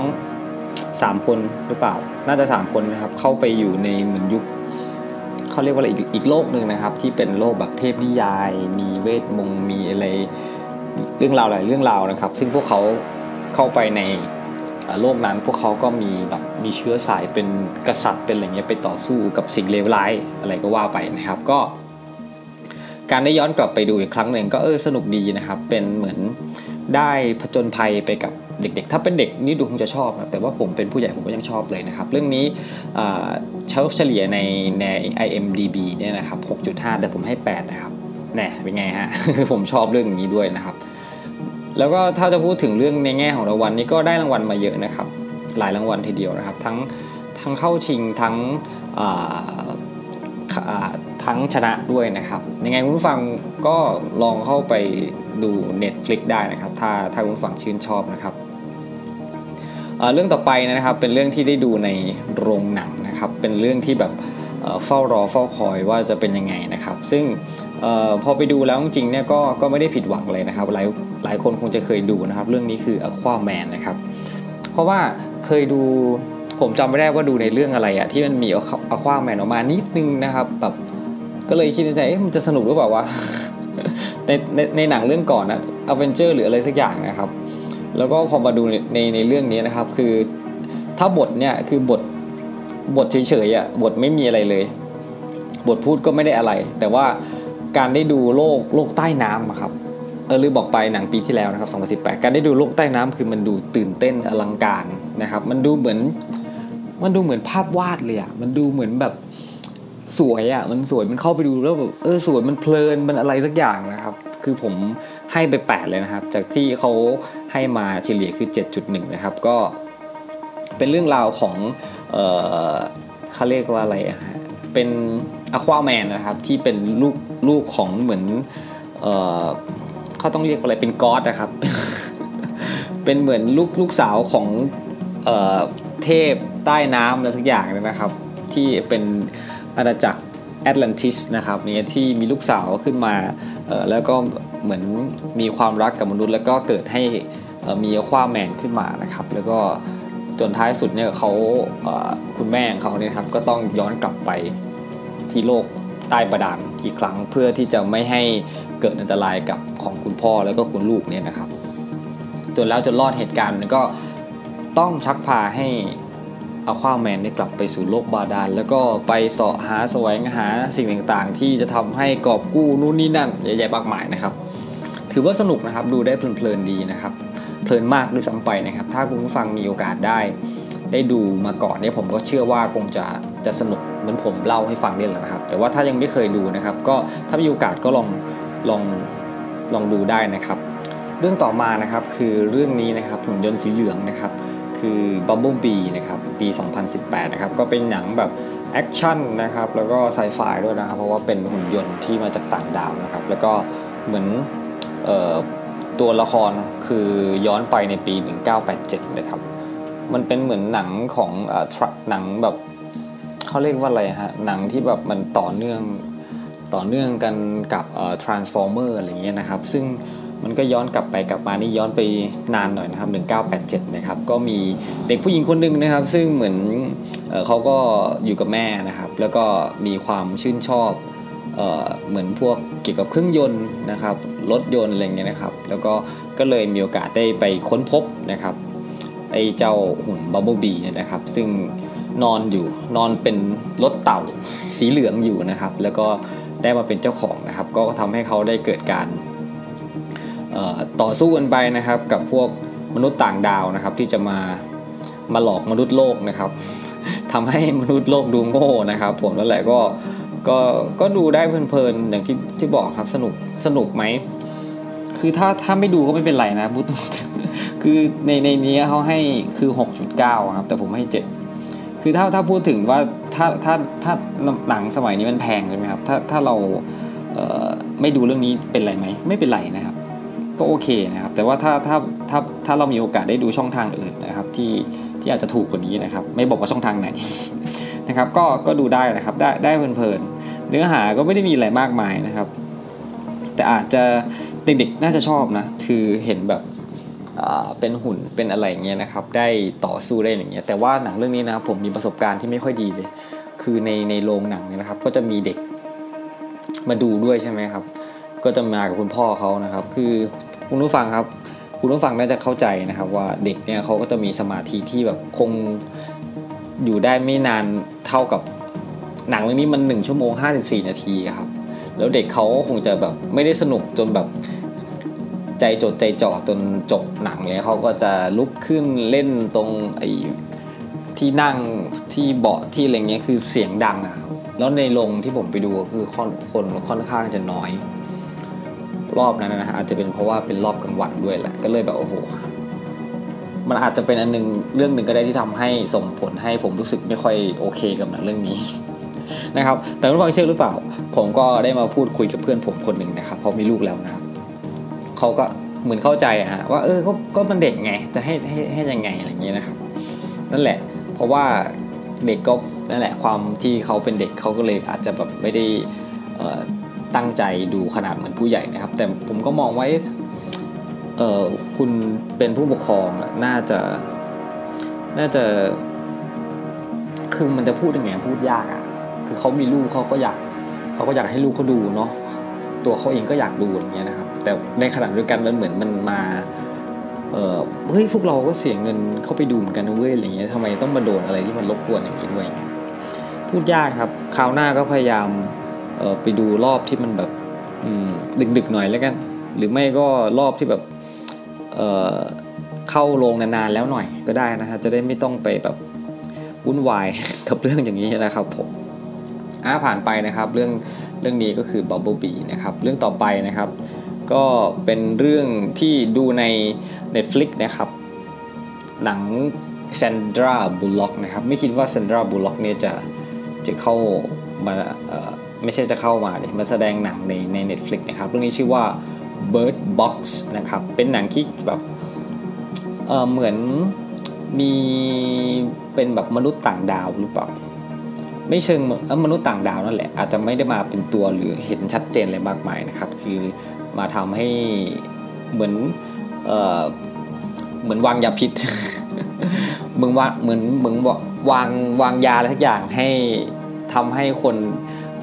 3 คนหรือเปล่า น่าจะ 3 คนนะครับ เข้าไปอยู่ในเหมือนยุค เขาเรียกว่าอะไรอีกอีกโลกหนึ่งนะครับ ที่เป็นโลกแบบเทพนิยาย มีเวทมงมีอะไรเรื่องราวหลายเรื่องราวนะครับ ซึ่งพวกเขาเข้าไปในโลกนั้นพวกเขาก็มีแบบมีเชื้อสายเป็นกษัตริย์เป็นอะไรเงี้ยไปต่อสู้กับสิ่งเลวร้ายอะไรก็ว่าไปนะครับ ก็ การได้ย้อนกลับไปดูอีกครั้งหนึ่งก็เออสนุกดีนะครับ เป็นเหมือนได้ผจญภัยไปกับ เด็กๆ ถ้าเป็นเด็กนี่ดูคงจะชอบนะแต่ว่าผมเป็นผู้ใหญ่ผมก็ยังชอบเลยนะครับ เรื่องนี้เฉเฉลี่ยในใน IMDB เนี่ยนะครับ 6.5 แต่ผมให้ 8 นะครับแน่เป็นไงฮะ ผมชอบเรื่องนี้ด้วยนะครับ แล้วก็ถ้าจะพูดถึงเรื่องในแง่ของรางวัลนี้ก็ได้รางวัลมาเยอะนะครับ หลายรางวัลทีเดียวนะครับ ทั้งทั้งเข้าชิงทั้งทั้งชนะด้วยนะครับยังไงคุณผู้ฟังก็ลองเข้าไปดู Netflix ได้นะครับ ถ้าถ้าคุณผู้ฟังชื่นชอบนะครับ เรื่องต่อไปนะครับเป็นเรื่องที่ได้ดูในโรงหนังนะครับเป็นเรื่องที่แบบเฝ้ารอเฝ้าคอยว่าจะเป็นยังไงนะครับ ซึ่งออพอไปดูแล้วจริงๆเนี่ยก็ก็ไม่ได้ผิดหวังเลยนะครับ หลายหลายคนคงจะเคยดูนะครับ เรื่องนี้คือ Aquaman นะครับ เพราะว่าเคยดูผมจำไม่ได้ว่าดูในเรื่องอะไรอะที่มันมีอควาแมนออกมานิดนึงนะครับแบบก็เลยคิดในใจมันจะสนุกหรือเปล่าวะในในในหนังเรื่องก่อนนะอเวนเจอร์หรืออะไรสักอย่างนะครับ แล้วก็พอมาดูในในเรื่องนี้นะครับ คือถ้าบทเนี่ยคือบทบทเฉยๆอะบทไม่มีอะไรเลย บทพูดก็ไม่ได้อะไร แต่ว่าการได้ดูโลกโลกใต้น้ำครับเออลือบอกไปหนังปีที่แล้วนะครับ 2018 การได้ดูโลกใต้น้ำคือมันดูตื่นเต้นอลังการนะครับ มันดูเหมือน มันดูเหมือนภาพวาดเลยอะมันดูเหมือนแบบสวยอะ่ะมันสวยมันเข้าไปดูแล้วแบบเออสวยมันเพลินมันอะไรสักอย่างนะครับ คือผม ให้ไปแปดเลยนะครับ จากที่เขาให้มาเฉลี่ยคือเจ็ดจุดหนึ่งนะครับ ก็เป็นเรื่องราวของเออเขาเรียกว่าอะไรอะฮะเป็นอควาแมนนะครับ ที่เป็นลูกลูกของเหมือนเออเขาต้องเรียกอะไรเป็นก๊อดนะครับ เป็นเหมือนลูกลูกสาวของเออเทพใต้น้ำอะไรทุกอย่างนะครับ ที่เป็นอาณาจักรแอตแลนติสนะครับเนี่ยที่มีลูกสาวขึ้นมาแล้วก็ เหมือนมีความรักกับมนุษย์ แล้วก็เกิดให้มีอควาแมนขึ้นมานะครับ แล้วก็จนท้ายสุดเนี่ยเขาคุณแม่ของเขาเนี่ยครับก็ต้องย้อนกลับไปที่โลกใต้บาดาลอีกครั้งเพื่อที่จะไม่ให้เกิดอันตรายกับของคุณพ่อแล้วก็คุณลูกเนี่ยนะครับ จนแล้วจนรอดเหตุการณ์มันก็ต้องชักพาให้เอาควาแมนได้กลับไปสู่โลกบาดาลแล้วก็ไปเสาะหาแสวงหาสิ่งต่างๆ ที่จะทำให้กอบกู้นู่นนี่นั่นใหญ่ๆมากมายนะครับ ถือว่าสนุกนะครับดูได้เพลินๆดีนะครับเพลินมากด้วยซ้ำไปนะครับ ถ้าคุณผู้ฟังมีโอกาสได้ ได้ดูมาก่อนเนี่ยผมก็เชื่อว่าคงจะจะสนุกเหมือนผมเล่าให้ฟังนี่แหละนะครับ แต่ว่าถ้ายังไม่เคยดูนะครับ ก็ถ้ามีโอกาสก็ลองลองลองดูได้นะครับ เรื่องต่อมานะครับคือเรื่องนี้นะครับหุ่นยนต์สีเหลืองนะครับคือ Bumblebee นะครับปี 2018 นะครับก็เป็นหนังแบบแอคชั่นนะครับแล้วก็ไซไฟด้วยนะครับ เพราะว่าเป็นหุ่นยนต์ที่มาจากต่างดาวนะครับ แล้วก็เหมือน ตัวละครคือย้อนไปในปี 1987นะครับ มันเป็นเหมือนหนังของหนังแบบเขาเรียกว่าอะไรฮะ หนังที่แบบมันต่อเนื่องต่อเนื่องกันกับ Transformer อะไรเงี้ยนะครับ ซึ่งมันก็ย้อนกลับไปกลับมานี่ย้อนไปนานหน่อยนะครับ 1987 นะครับ ก็มีเด็กผู้หญิงคนหนึ่งนะครับ ซึ่งเหมือนเเขาก็อยู่กับแม่นะครับ แล้วก็มีความชื่นชอบ เเหมือนพวกเกี่ยวกับเครื่องยนต์นะครับรถยนต์อะไรเงี้ยนะครับ แล้วก็ก็เลยมีโอกาสได้ไปค้นพบนะครับไอ้เจ้าหุ่นบับเบิลบีเนี่ยนะครับ ซึ่งนอนอยู่นอนเป็นรถเต่าสีเหลืองอยู่นะครับ แล้วก็ได้มาเป็นเจ้าของนะครับ ก็ทำให้เขาได้เกิดการต่อสู้กันไปนะครับ กับพวกมนุษย์ต่างดาวนะครับ ที่จะมามาหลอกมนุษย์โลกนะครับทำให้มนุษย์โลกดูโง่นะครับ ผมนั่นแหละก็ ก็ก็ดูได้เพลินๆอย่างที่ที่บอกครับสนุกสนุกไหมคือถ้าถ้าไม่ดูก็ไม่เป็นไรนะพูดคือในในนี้เขาให้คือหกจุดเก้าครับ แต่ผมให้เจ็ดคือถ้าถ้าพูดถึงว่าถ้าถ้าถ้าหนังสมัยนี้มันแพงใช่ไหมครับ ถ้าถ้าเราเไม่ดูเรื่องนี้เป็นไรไหมไม่เป็นไรนะครับ ก็โอเคนะครับ แต่ว่าถ้าถ้าถ้าถ้าเรามีโอกาสได้ดูช่องทางอื่นนะครับ ที่ที่อาจจะถูกกว่านี้นะครับ ไม่บอกว่าช่องทางไหน นะครับ ก็ก็ดูได้นะครับ ได้ได้เพลินๆเนื้อหาก็ไม่ได้มีอะไรมากมายนะครับ แต่อาจจะเด็กๆน่าจะชอบนะคือเห็นแบบเป็นหุ่นเป็นอะไรเงี้ยนะครับ ได้ต่อสู้ได้อย่างเงี้ยแต่ว่าหนังเรื่องนี้นะผมมีประสบการณ์ที่ไม่ค่อยดีเลย คือในในโรงหนังเนี่ยนะครับ ก็จะมีเด็กมาดูด้วยใช่ไหมครับ ก็จะมากับคุณพ่อเขานะครับ คือคุณผู้ฟังครับ คุณผู้ฟังน่าจะเข้าใจนะครับ ว่าเด็กเนี่ยเขาก็จะมีสมาธิที่แบบคง อยู่ได้ไม่นานเท่ากับหนังเรื่องนี้มันหนึ่งชั่วโมงห้าสิบสี่นาทีครับ แล้วเด็กเขาคงจะแบบไม่ได้สนุกจนแบบใจจดใจจ่อจนจบหนังเลยเขาก็จะลุกขึ้นเล่นตรงไอ้ที่นั่งที่เบาะที่อะไรเงี้ยคือเสียงดังอะแล้วในโรงที่ผมไปดูก็คือคนคนค่อนข้างจะน้อย รอบนั้นนะฮะอาจจะเป็นเพราะว่าเป็นรอบกลางวันด้วยแหละ ก็เลยแบบโอ้โห มันอาจจะเป็นอันนึงเรื่องหนึ่งก็ได้ที่ทำให้ส่งผลให้ผมรู้สึกไม่ค่อยโอเคกับหนังเรื่องนี้นะครับ แต่คุณฟังเชื่อหรือเปล่า ผมก็ได้มาพูดคุยกับเพื่อนผมคนหนึ่งนะครับเขามีลูกแล้วนะครับเขาก็เหมือนเข้าใจฮะว่าเออก็ก็มันเด็กไงจะให้ให้ให้ยังไงอะไรอย่างเงี้ยนะครับ นั่นแหละ เพราะว่าเด็กก็นั่นแหละความที่เขาเป็นเด็กเขาก็เลยอาจจะแบบไม่ได้ตั้งใจดูขนาดเหมือนผู้ใหญ่นะครับ แต่ผมก็มองไว้ เออคุณเป็นผู้ปกครองน่าจะ น่าจะ คือมันจะพูดยังไงพูดยากอะ คือเขามีลูกเขาก็อยากเขาก็อยากให้ลูกเขาดูเนาะตัวเขาเองก็อยากดูอย่างเงี้ยนะครับ แต่ในขณะเดียวกันมันเหมือนมันมาเออเฮ้ยพวกเราก็เสียเงินเข้าไปดูเหมือนกันนะเว้ยอะไรเงี้ยทำไมต้องมาโดนอะไรที่มันรบกวนอย่างนี้ด้วยพูดยากครับคราวหน้าก็พยายามเออไปดูรอบที่มันแบบดึกๆหน่อยแล้วกัน หรือไม่ก็รอบที่แบบ เเข้าโรงนานๆแล้วหน่อยก็ได้นะฮะจะได้ไม่ต้องไปแบบวุ่นวายกับเรื่องอย่างนี้นะครับผมอ่าผ่านไปนะครับเรื่องเรื่องนี้ก็คือ Bubble Bee นะครับเรื่องต่อไปนะครับ ก็เป็นเรื่องที่ดูใน Netflix นะครับ หนังแซนดราบูล็อกนะครับไม่คิดว่าแซนดราบูล็อกเนี่ยจะจะเข้ามาไม่ใช่จะเข้ามาเลยมาแสดงหนังในใน Netflix นะครับเรื่องนี้ชื่อว่า Bird Box นะครับ เป็นหนังที่แบบเออเหมือนมีเป็นแบบมนุษย์ต่างดาวหรือเปล่าไม่เชิงเออมนุษย์ต่างดาวนั่นแหละ อาจจะไม่ได้มาเป็นตัวหรือเห็นชัดเจนอะไรมากมายนะครับ คือมาทำให้เหมือนเออเหมือนวางยาพิษมึงว่าเหมือนมึงบอกวางวางยาอะไรทุกอย่างให้ทำให้คน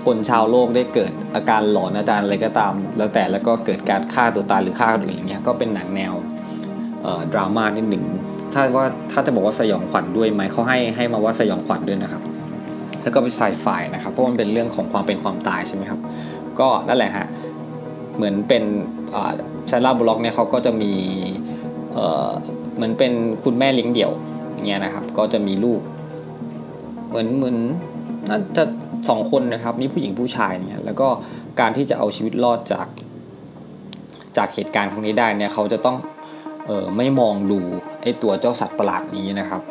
คนชาวโลกได้เกิดอาการหลอนอาการอะไรก็ตาม แล้วแต่แล้วก็เกิดการฆ่าตัวตายหรือฆ่าคนอื่นอย่างเงี้ยก็เป็นหนังแนวดราม่านิดหนึ่งถ้าว่าถ้าจะบอกว่าสยองขวัญด้วยไหมเขาให้ให้มาว่าสยองขวัญด้วยนะครับ แล้วก็เป็นไซไฟนะครับเพราะมันเป็นเรื่องของความเป็นความตายใช่ไหมครับ ก็นั่นแหละฮะเหมือนเป็นชาร่าบล็อกเนี่ยเขาก็จะมีเอ่อเหมือนเป็นคุณแม่เลี้ยงเดี่ยวอย่างเงี้ยนะครับ ก็จะมีลูก เหมือนเหมือนน่าจะ สองคนนะครับมีผู้หญิงผู้ชายเนี่ยแล้วก็การที่จะเอาชีวิตรอดจากจากเหตุการณ์ครั้งนี้ได้เนี่ยเขาจะต้องเออไม่มองดูไอ้ตัวเจ้าสัตว์ประหลาดนี้นะครับ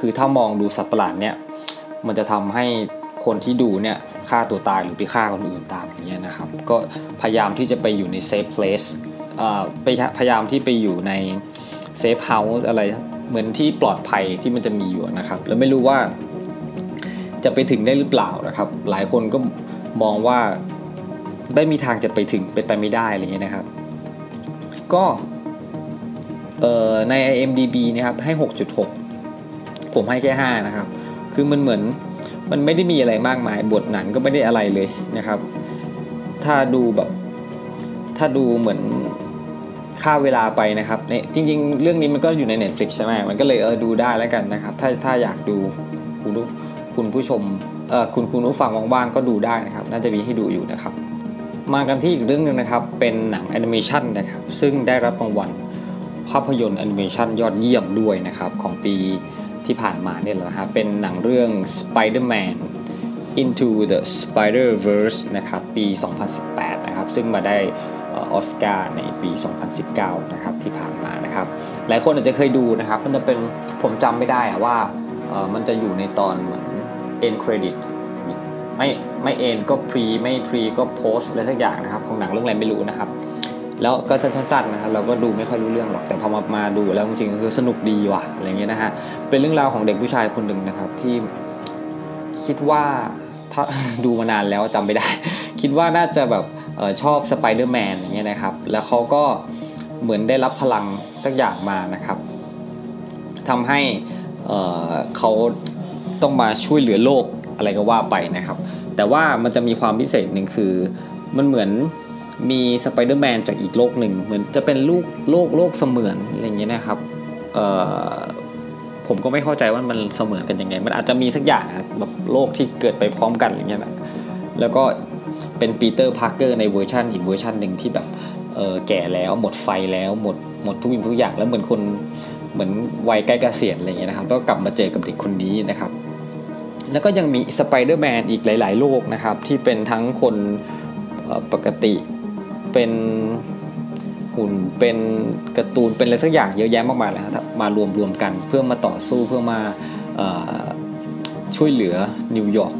คือถ้ามองดูสัตว์ประหลาดเนี่ยมันจะทำให้คนที่ดูเนี่ยฆ่าตัวตายหรือไปฆ่าคนอื่นตามอย่างเงี้ยนะครับ ก็พยายามที่จะไปอยู่ในเซฟเพลสไปพยายามที่ไปอยู่ในsafe house อะไรเหมือนที่ปลอดภัยที่มันจะมีอยู่นะครับ แล้วไม่รู้ว่า จะไปถึงได้หรือเปล่านะครับ หลายคนก็มองว่าไม่มีทางจะไปถึงเป็นไปไม่ได้อะไรเงี้ยนะครับ ก็ใน IMDB นะครับให้ 6.6 ผมให้แค่ 5 นะครับ คือมันเหมือนมันไม่ได้มีอะไรมากมาย บทหนังก็ไม่ได้อะไรเลยนะครับ ถ้าดูแบบถ้าดูเหมือนค่าเวลาไปนะครับเนี่ยจริง ๆ เรื่องนี้มันก็อยู่ใน Netflix ใช่ไหมมันก็เลยเออดูได้แล้วกันนะครับ ถ้าถ้าอยากดูคุณ คุณผู้ชมเออคุณคุณผู้ฟังว่างๆก็ดูได้นะครับ น่าจะมีให้ดูอยู่นะครับ มากันที่อีกเรื่องหนึ่งนะครับ เป็นหนังแอนิเมชันนะครับ ซึ่งได้รับรางวัลภาพยนตร์แอนิเมชันยอดเยี่ยมด้วยนะครับ ของปีที่ผ่านมาเนี่ยแหละครับเป็นหนังเรื่อง Spider-Man Into the Spider-Verse นะครับ ปี 2018 นะครับ ซึ่งมาได้ออสการ์ในปี 2019 นะครับที่ผ่านมานะครับ หลายคนอาจจะเคยดูนะครับ มันจะเป็นผมจำไม่ได้ว่ามันจะอยู่ในตอนเหมือน end credit ไม่ไม่ end ก็ pre ไม่ pre ก็ post อะไรสักอย่างนะครับ ของหนังเรื่องอะไรไม่รู้นะครับ แล้วก็สั้นๆนะครับเราก็ดูไม่ค่อยรู้เรื่องหรอกแต่พอมามาดูแล้วจริงๆก็คือสนุกดีว่ะอะไรเงี้ยนะฮะเป็นเรื่องราวของเด็กผู้ชายคนหนึ่งนะครับที่คิดว่าถ้าดูมานานแล้วจำไม่ได้ คิดว่าน่าจะแบบออชอบสไปเดอร์แมนอย่างเงี้ยนะครับ แล้วเขาก็เหมือนได้รับพลังสักอย่างมานะครับทำให้เเขา ต้องมาช่วยเหลือโลกอะไรก็ว่าไปนะครับ แต่ว่ามันจะมีความพิเศษหนึ่งคือ มันเหมือนมีสไปเดอร์แมนจากอีกโลกหนึ่งเหมือนจะเป็นลูกโลกโลกเสมือนอะไรอย่างเงี้ยนะครับผมก็ไม่เข้าใจว่ามันเสมือนกันยังไง มันอาจจะมีสักอย่างแบบโลกที่เกิดไปพร้อมกันอย่างเงี้ยนะแล้วก็เป็นปีเตอร์พาร์เกอร์ในเวอร์ชันอีกเวอร์ชันหนึ่งที่แบบเออแก่แล้วหมดไฟแล้วหมดหมดทุกสิ่งทุกอย่างแล้วเหมือนคนเหมือนวัยใกล้เกษียณอะไรเงี้ยนะครับ ก็กลับมาเจอกับเด็กคนนี้นะครับ แล้วก็ยังมีสไปเดอร์แมนอีกหลาย ๆ โลกนะครับ ที่เป็นทั้งคนปกติเป็นหุ่นเป็นการ์ตูนเป็นอะไรสักอย่างเยอะแยะมากมายเลยครับมารวมรวมกันเพื่อมาต่อสู้เพื่อมาช่วยเหลือนิวยอร์ก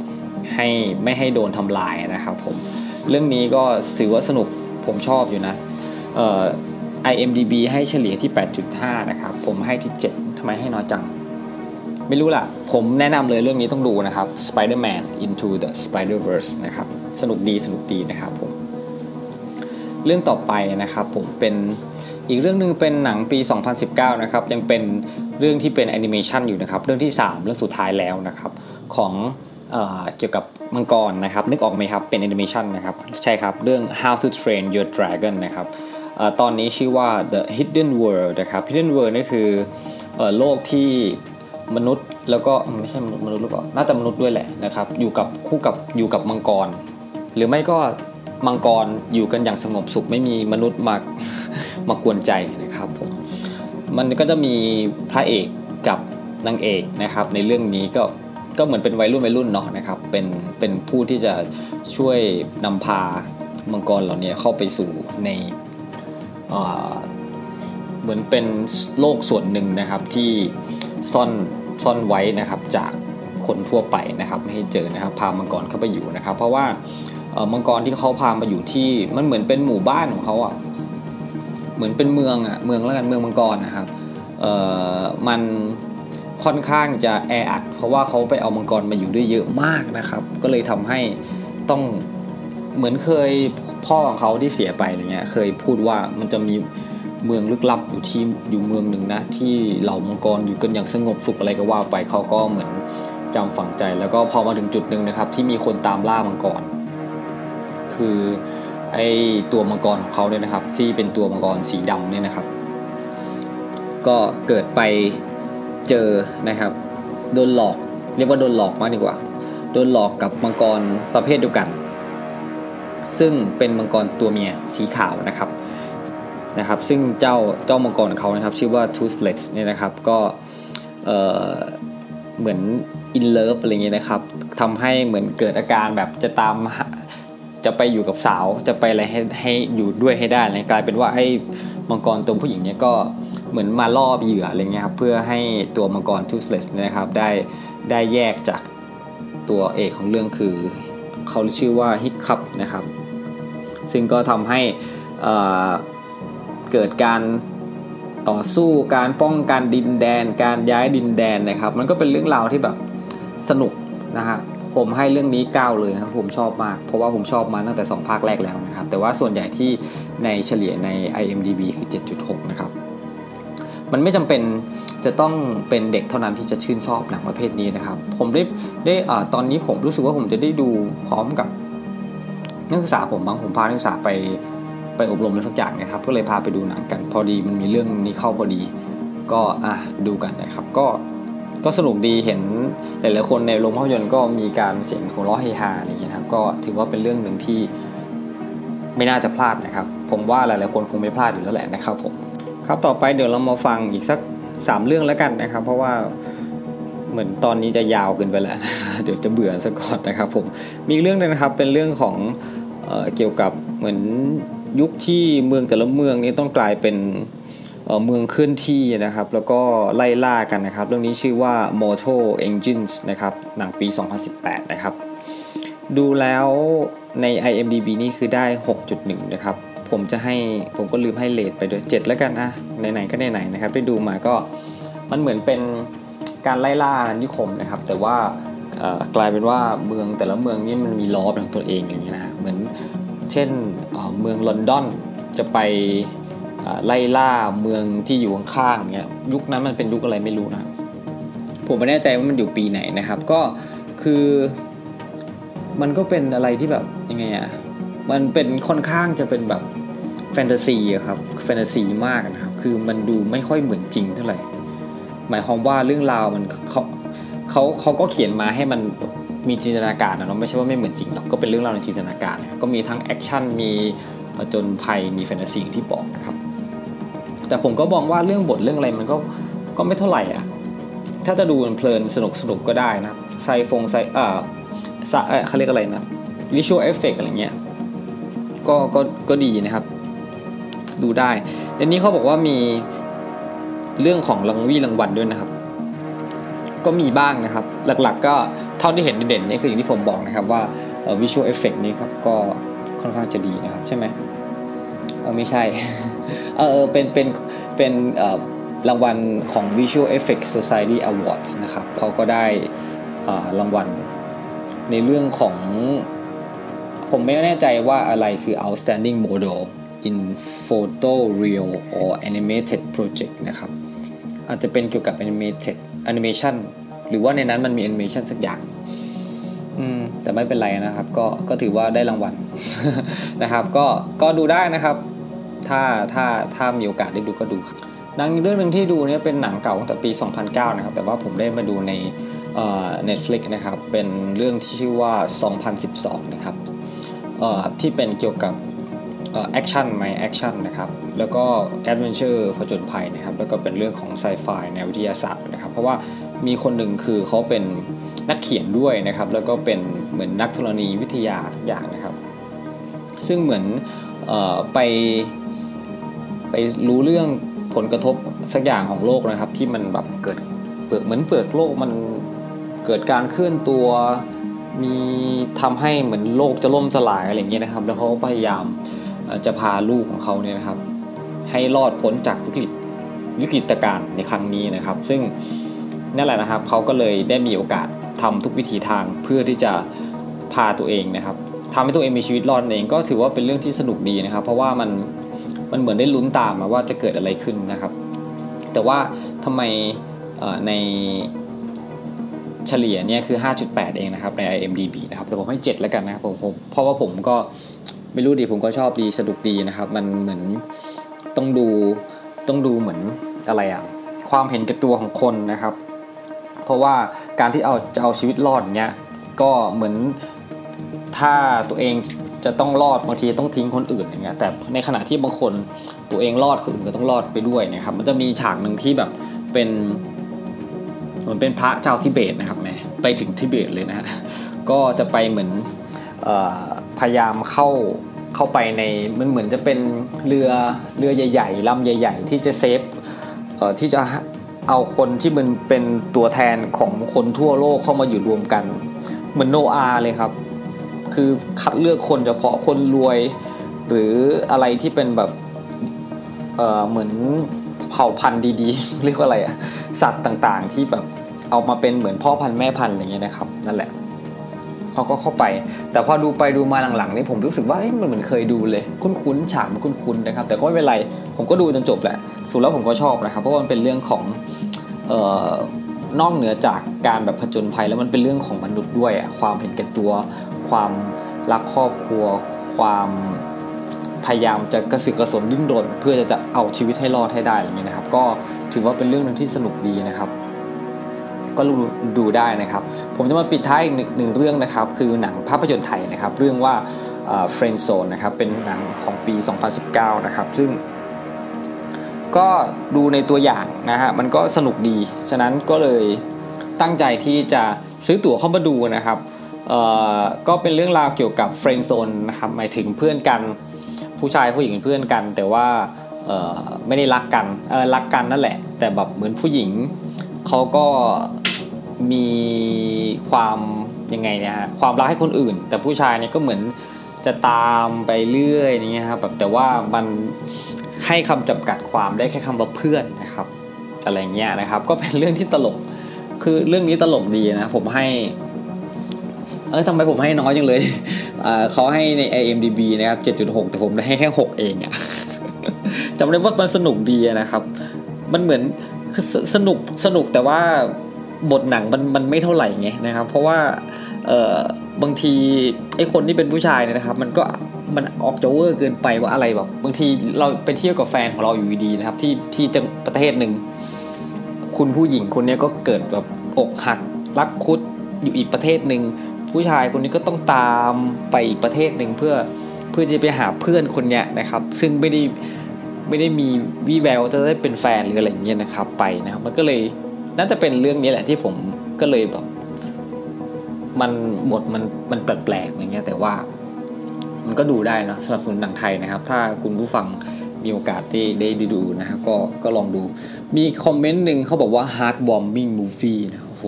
ให้ไม่ให้โดนทำลายนะครับผมเรื่องนี้ก็ถือว่าสนุกผมชอบอยู่นะ IMDB ให้เฉลี่ยที่ 8.5 นะครับ ผมให้ที่ 7ทำไมให้น้อยจัง ไม่รู้ล่ะ ผมแนะนำเลยเรื่องนี้ต้องดูนะครับ Spider-Man Into the Spider-Verse นะครับ สนุกดีสนุกดีนะครับผม เรื่องต่อไปนะครับผมเป็นอีกเรื่องหนึ่งเป็นหนังปี 2019 นะครับ ยังเป็นเรื่องที่เป็นแอนิเมชันอยู่นะครับ เรื่องที่ 3 เรื่องสุดท้ายแล้วนะครับ ของเอเกี่ยวกับมังกรนะครับ นึกออกไหมครับ เป็นแอนิเมชันนะครับ ใช่ครับ เรื่อง How to Train Your Dragon นะครับตอนนี้ชื่อว่า The Hidden World นะครับ Hidden World นี่คือโลกที่ มนุษย์ แล้วก็ไม่ใช่มนุษย์มนุษย์หรือเปล่าน่าจะมนุษย์ด้วยแหละนะครับ อยู่กับคู่กับอยู่กับมังกร หรือไม่ก็มังกรอยู่กันอย่างสงบสุข ไม่มีมนุษย์มามากวนใจนะครับผมมันก็จะมีพระเอกกับนางเอกนะครับ ในเรื่องนี้ก็ก็เหมือนเป็นวัยรุ่นวัยรุ่นเนาะนะครับเป็นเป็นผู้ที่จะช่วยนำพามังกรเหล่านี้เข้าไปสู่ในเหมือนเป็นโลกส่วนหนึ่งนะครับที่ซ่อน ซ่อนไว้นะครับจากคนทั่วไปนะครับไม่ให้เจอนะครับพามังกรเข้าไปอยู่นะครับ เพราะว่ามังกรที่เขาพามาอยู่ที่มันเหมือนเป็นหมู่บ้านของเขาอะเหมือนเป็นเมืองอะเมืองแล้วกันเมืองมังกรนะครับเอ่อมันค่อนข้างจะแออัดเพราะว่าเขาไปเอามังกรมาอยู่ด้วยเยอะมากนะครับ ก็เลยทำให้ต้องเหมือนเคยพ่อของเขาที่เสียไปอะไรเงี้ยเคยพูดว่ามันจะมี เมืองลึกลับอยู่ที่อยู่เมืองหนึ่งนะ ที่เหล่ามังกรอยู่กันอย่างสงบสุขอะไรก็ว่าไปเขาก็เหมือนจำฝังใจ แล้วก็พอมาถึงจุดหนึ่งนะครับ ที่มีคนตามล่ามังกร คือไอตัวมังกรของเขาเนี่ยนะครับ ที่เป็นตัวมังกรสีดำเนี่ยนะครับ ก็เกิดไปเจอนะครับโดนหลอกเรียกว่าโดนหลอกมากดีกว่า โดนหลอกกับมังกรประเภทเดียวกัน ซึ่งเป็นมังกรตัวเมียสีขาวนะครับ นะครับซึ่งเจ้าเจ้ามังกรของเขานะครับชื่อว่า Toothless เนี่ยนะครับก็เเหมือนอินเลิฟอะไรเงี้ยนะครับทำให้เหมือนเกิดอาการแบบจะตามจะไปอยู่กับสาวจะไปอะไรให้ให้อยู่ด้วยให้ได้เลยกลายเป็นว่าให้มังกรตัวผู้หญิงเนี้ยก็เหมือนมาล่อเหยื่ออะไรเงี้ยครับเพื่อให้ตัวมังกรทูสเลสนะครับได้ได้แยกจากตัวเอกของเรื่องคือเขาชื่อว่าฮิกคับนะครับ ซึ่งก็ทำให้อ่า เกิดการต่อสู้การป้องกันดินแดน การย้ายดินแดนนะครับ มันก็เป็นเรื่องราวที่แบบสนุกนะฮะผมให้เรื่องนี้9เลยนะครับผมชอบมาก เพราะว่าผมชอบมาตั้งแต่ 2 ภาคแรกแล้วนะครับ แต่ว่าส่วนใหญ่ที่ในเฉลี่ยใน IMDB คือ 7.6 นะครับ มันไม่จำเป็นจะต้องเป็นเด็กเท่านั้นที่จะชื่นชอบหนังประเภทนี้นะครับ ผมได้ได้ตอนนี้ผมรู้สึกว่าผมจะได้ดูพร้อมกับนักศึกษาผมบางผมพานักศึกษาไป ไปอบรมอะไรสักอย่างนะครับ ก็เลยพาไปดูหนังกัน พอดีมันมีเรื่องนี้เข้าพอดี ก็อะดูกันนะครับ ก็ก็สนุกดีเห็นหลายๆคนในโรงภาพยนตร์ก็มีการเสียงของล้อเฮฮาอะไรอย่างเงี้ยครับ ก็ถือว่าเป็นเรื่องหนึ่งที่ไม่น่าจะพลาดนะครับ ผมว่าหลายๆคนคงไม่พลาดอยู่แล้วแหละนะครับผมครับต่อไปเดี๋ยวเรามาฟังอีกสักสามเรื่องแล้วกันนะครับ เพราะว่าเหมือนตอนนี้จะยาวเกินไปแล้ว เดี๋ยวจะเบื่อซะก่อนนะครับผมมีเรื่องนึงนะครับเป็นเรื่องของเอเกี่ยวกับเหมือน ยุคที่เมืองแต่ละเมืองนี้ต้องกลายเป็นเมืองเคลื่อนที่นะครับ แล้วก็ไล่ล่ากันนะครับ เรื่องนี้ชื่อว่า Mortal Engines นะครับ หนังปี 2018 นะครับ ดูแล้วใน IMDb นี่คือได้ 6.1 นะครับ ผมจะให้ผมก็ลืมให้เลทไปด้วย 7 แล้วกันนะไหนๆก็ไหนๆนะครับ ได้ดูมาก็มันเหมือนเป็นการไล่ล่านิคมนะครับ แต่ว่ากลายเป็นว่าเมืองแต่ละเมืองนี่มันมีล้อเป็นของตัวเองอย่างนี้นะเหมือน เช่นเมืองลอนดอนจะไปไล่ล่าเมืองที่อยู่ข้างๆเงี้ยยุคนั้นมันเป็นยุคอะไรไม่รู้นะผมไม่แน่ใจว่ามันอยู่ปีไหนนะครับ ก็คือมันก็เป็นอะไรที่แบบยังไงอะมันเป็นค่อนข้างจะเป็นแบบแฟนตาซีครับแฟนตาซีมากนะครับ คือมันดูไม่ค่อยเหมือนจริงเท่าไหร่หมายความว่าเรื่องราวมันเขาเขาเขาก็เขียนมาให้มัน มีจินตนาการนะเนาะไม่ใช่ว่าไม่เหมือนจริงหรอกก็เป็นเรื่องราวในจินตนาการก็มีทั้งแอคชั่นมีผจญภัยมีแฟนตาซีที่บอกนะครับ แต่ผมก็มองว่าเรื่องบทเรื่องอะไรมันก็ก็ไม่เท่าไหร่อะถ้าจะดูเพลินสนุกสนุกก็ได้นะไซฟงไซเอ่อเขาเรียกอะไรนะ visual effect อะไรเงี้ยก็ก็ก็ดีนะครับ ดูได้ในนี้เขาบอกว่ามีเรื่องของรางวี่รางวัลด้วยนะครับ ก็มีบ้างนะครับ หลักๆก็ เท่าที่เห็นเด่นๆนี่คืออย่างที่ผมบอกนะครับว่า visual effect นี้ครับก็ค่อนข้างจะดีนะครับใช่ไหมเออไม่ใช่เออเป็นเป็นเป็นรางวัลของ Visual Effects Society Awards นะครับเขาก็ได้รางวัลในเรื่องของ ผมไม่แน่ใจว่าอะไรคือ Outstanding Model in Photo Real or Animated Project นะครับอาจจะเป็นเกี่ยวกับ Animated Animation หรือว่าในนั้นมันมี Animation สักอย่าง อืม แต่ไม่เป็นไรนะครับ ก็ก็ถือว่าได้รางวัลนะครับ ก็ก็ดูได้นะครับ ถ้าถ้าถ้ามีโอกาสได้ดูก็ดูหนังเรื่องหนึ่งที่ดูเนี่ยเป็นหนังเก่าตั้งแต่ปี 2009 นะครับ แต่ว่าผมได้มาดูใน Netflix นะครับ เป็นเรื่องที่ชื่อว่า 2012 นะครับที่เป็นเกี่ยวกับ action ไหม action นะครับ แล้วก็ adventure ผจญภัยนะครับ แล้วก็เป็นเรื่องของไซไฟแนววิทยาศาสตร์นะครับ เพราะว่า มีคนหนึ่งคือเขาเป็นนักเขียนด้วยนะครับ แล้วก็เป็นเหมือนนักธรณีวิทยาทุกอย่างนะครับ ซึ่งเหมือนออไปไปรู้เรื่องผลกระทบสักอย่างของโลกนะครับ ที่มันแบบเกิดเปลือกเหมือนเปลือกโลกมันเกิดการเคลื่อนตัวมีทำให้เหมือนโลกจะล่มสลายอะไรอย่างเงี้ยนะครับ แล้วเขาพยายามจะพาลูกของเขาเนี่ยนะครับ ให้รอดพ้นจากวิกฤตวิกฤตการณ์ในครั้งนี้นะครับ ซึ่ง นั่นแหละนะครับเขาก็เลยได้มีโอกาสทำทุกวิถีทางเพื่อที่จะพาตัวเองนะครับทำให้ตัวเองมีชีวิตรอดเอง ก็ถือว่าเป็นเรื่องที่สนุกดีนะครับ เพราะว่ามันมันเหมือนได้ลุ้นตามมาว่าจะเกิดอะไรขึ้นนะครับ แต่ว่าทำไมในเฉลี่ยเนี่ยคือ 5.8 เองนะครับใน IMDB นะครับแต่ผมให้ 7 แล้วกันนะครับผมผมเพราะว่าผมก็ไม่รู้ดีผมก็ชอบดีสนุกดีนะครับ มันเหมือนต้องดูต้องดูเหมือนอะไรอะความเห็นแก่ตัวของคนนะครับ เพราะว่าการที่เอาจะเอาชีวิตรอดเนี่ยก็เหมือนถ้าตัวเองจะต้องรอดบางทีต้องทิ้งคนอื่นอย่างเงี้ยแต่ในขณะที่บางคนตัวเองรอดคนอื่นก็ต้องรอดไปด้วยนะครับ มันจะมีฉากหนึ่งที่แบบเป็นเหมือนเป็นพระเจ้าทิเบตนะครับแม่ไปถึงทิเบตเลยนะก็จะไปเหมือนพยายามเข้าเข้าไปในมันเหมือนจะเป็นเรือเรือใหญ่ๆลำใหญ่ ๆ ที่จะเซฟที่จะ เอาคนที่มันเป็นตัวแทนของคนทั่วโลกเข้ามาอยู่รวมกัน เหมือนโนอาเลยครับ คือคัดเลือกคนเฉพาะคนรวย หรืออะไรที่เป็นแบบเเหมือนเผ่าพันธุ์ดีๆ เรียกว่าอะไรอะสัตว์ต่างๆที่แบบเอามาเป็นเหมือนพ่อพันธุ์แม่พันธุ์อะไรเงี้ยนะครับ นั่นแหละเขาก็เข้าไป แต่พอดูไปดูมาหลังๆนี่ผมรู้สึกว่ามันเหมือนเคยดูเลย คุ้นๆฉากมันคุ้นๆนะครับ แต่ก็ไม่เป็นไรผมก็ดูจนจบแหละสุดแล้วผมก็ชอบนะครับ เพราะมันเป็นเรื่องของ นอกเหนือจากการแบบผจญภัยแล้วมันเป็นเรื่องของมนุษย์ด้วยอะความเห็นแก่ตัว ความรักครอบครัว ความพยายามจะกระสือกระสนดิ้นรนเพื่อจะเอาชีวิตให้รอดให้ได้อย่างนี้นะครับ ก็ถือว่าเป็นเรื่องนึงที่สนุกดีนะครับ ก็ดูได้นะครับ ผมจะมาปิดท้ายอีกหนึ่งเรื่องนะครับ คือหนังภาพยนตร์ไทยนะครับ เรื่องว่าเฟรนด์โซนนะครับเป็นหนังของปี 2019 นะครับ ซึ่ง ก็ดูในตัวอย่างนะฮะมันก็สนุกดี ฉะนั้นก็เลยตั้งใจที่จะซื้อตั๋วเข้ามาดูนะครับก็เป็นเรื่องราวเกี่ยวกับเฟรนด์โซนนะครับหมายถึงเพื่อนกันผู้ชายผู้หญิงเป็นเพื่อนกัน แต่ว่าไม่ได้รักกันรักกันนั่นแหละ แต่แบบเหมือนผู้หญิงเขาก็มีความยังไงเนี่ยฮะความรักให้คนอื่น แต่ผู้ชายเนี่ยก็เหมือนจะตามไปเรื่อยอย่างเงี้ยครับแบบแต่ว่ามัน ให้คำจำกัดความได้แค่คำว่าเพื่อนนะครับอะไรเงี้ยนะครับ ก็เป็นเรื่องที่ตลก คือเรื่องนี้ตลกดีนะ ผมให้ เออทำไมผมให้น้อยจังเลยเขาให้ใน IMDB นะครับ 7.6 แต่ผมได้ให้แค่ 6 เองอะจำได้ว่ามันสนุกดีนะครับ มันเหมือนสนุกสนุกแต่ว่าบทหนังมันมันไม่เท่าไหร่ไงนะครับ เพราะว่าเออบางทีไอ้คนที่เป็นผู้ชายเนี่ยนะครับ มันก็ มันออกจะเวอร์เกินไปว่าอะไรแบบบางทีเราไปเที่ยวกับแฟนของเราอยู่ดีนะครับ ที่ที่จังประเทศหนึ่งคุณผู้หญิงคนนี้ก็เกิดแบบอกหักรักคุดอยู่อีกประเทศหนึ่งผู้ชายคนนี้ก็ต้องตามไปอีกประเทศหนึ่งเพื่อเพื่อจะไปหาเพื่อนคนนี้นะครับ ซึ่งไม่ได้ไม่ได้มีวีแววจะได้เป็นแฟนหรืออะไรอย่างเงี้ยนะครับ ไปนะครับ มันก็เลยน่าจะเป็นเรื่องนี้แหละที่ผมก็เลยแบบมันบทมันมันแปลกๆอย่างเงี้ยแต่ว่า มันก็ดูได้นะสำหรับสนุนหนังไทยนะครับ ถ้าคุณผู้ฟังมีโอกาสได้ได้ดูนะฮะก็ก็ลองดู มีคอมเมนต์หนึ่งเขาบอกว่า heart warming movie นะโอ้โห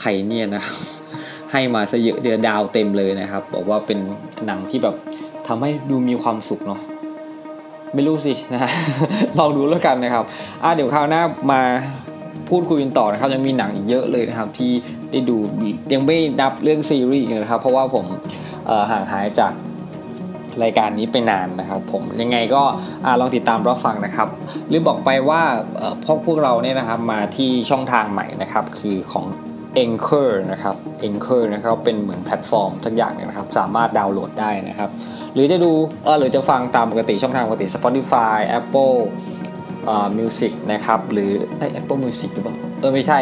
ใครเนี่ยนะ ให้มาซะเยอะเจอดาวเต็มเลยนะครับ บอกว่าเป็นหนังที่แบบทำให้ดูมีความสุขเนาะไม่รู้สินะฮะลองดูแล้วกันนะครับอ่าเดี๋ยวคราวหน้ามาพูดคุยกันต่อนะครับยังมีหนังอีกเยอะเลยนะครับ ที่ได้ดูยังไม่นับเรื่องซีรีส์นะครับ เพราะว่าผมห่างหายจาก รายการนี้ไปนานนะครับ ผมยังไงก็ลองติดตามรับฟังนะครับลืมบอกไปว่าพวกพวกเราเนี่ยนะครับมาที่ช่องทางใหม่นะครับ คือของ Anchor นะครับ Anchor นะครับเป็นเหมือนแพลตฟอร์มทั้งอย่างนะครับ สามารถดาวน์โหลดได้นะครับ หรือจะดูเออหรือจะฟังตามปกติช่องทางปกติ Spotify Apple อ่า Music นะครับหรือไอ Apple Music หรือเปล่าเออไม่ใช่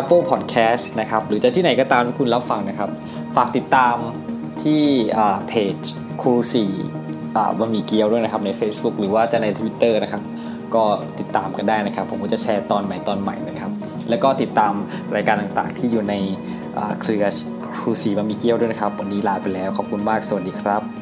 Apple Podcast นะครับ หรือจะที่ไหนก็ตามที่คุณรับฟังนะครับ ฝากติดตาม ที่เพจครูสี่บะหมี่เกี๊ยวด้วยนะครับใน Facebook หรือว่าจะใน Twitter นะครับ ก็ติดตามกันได้นะครับ ผมก็จะแชร์ตอนใหม่ตอนใหม่นะครับ แล้วก็ติดตามรายการต่างๆ ที่อยู่ในเครือครูสีบะหมี่เกี๊ยวด้วยนะครับ วันนี้ลาไปแล้วขอบคุณมากสวัสดีครับ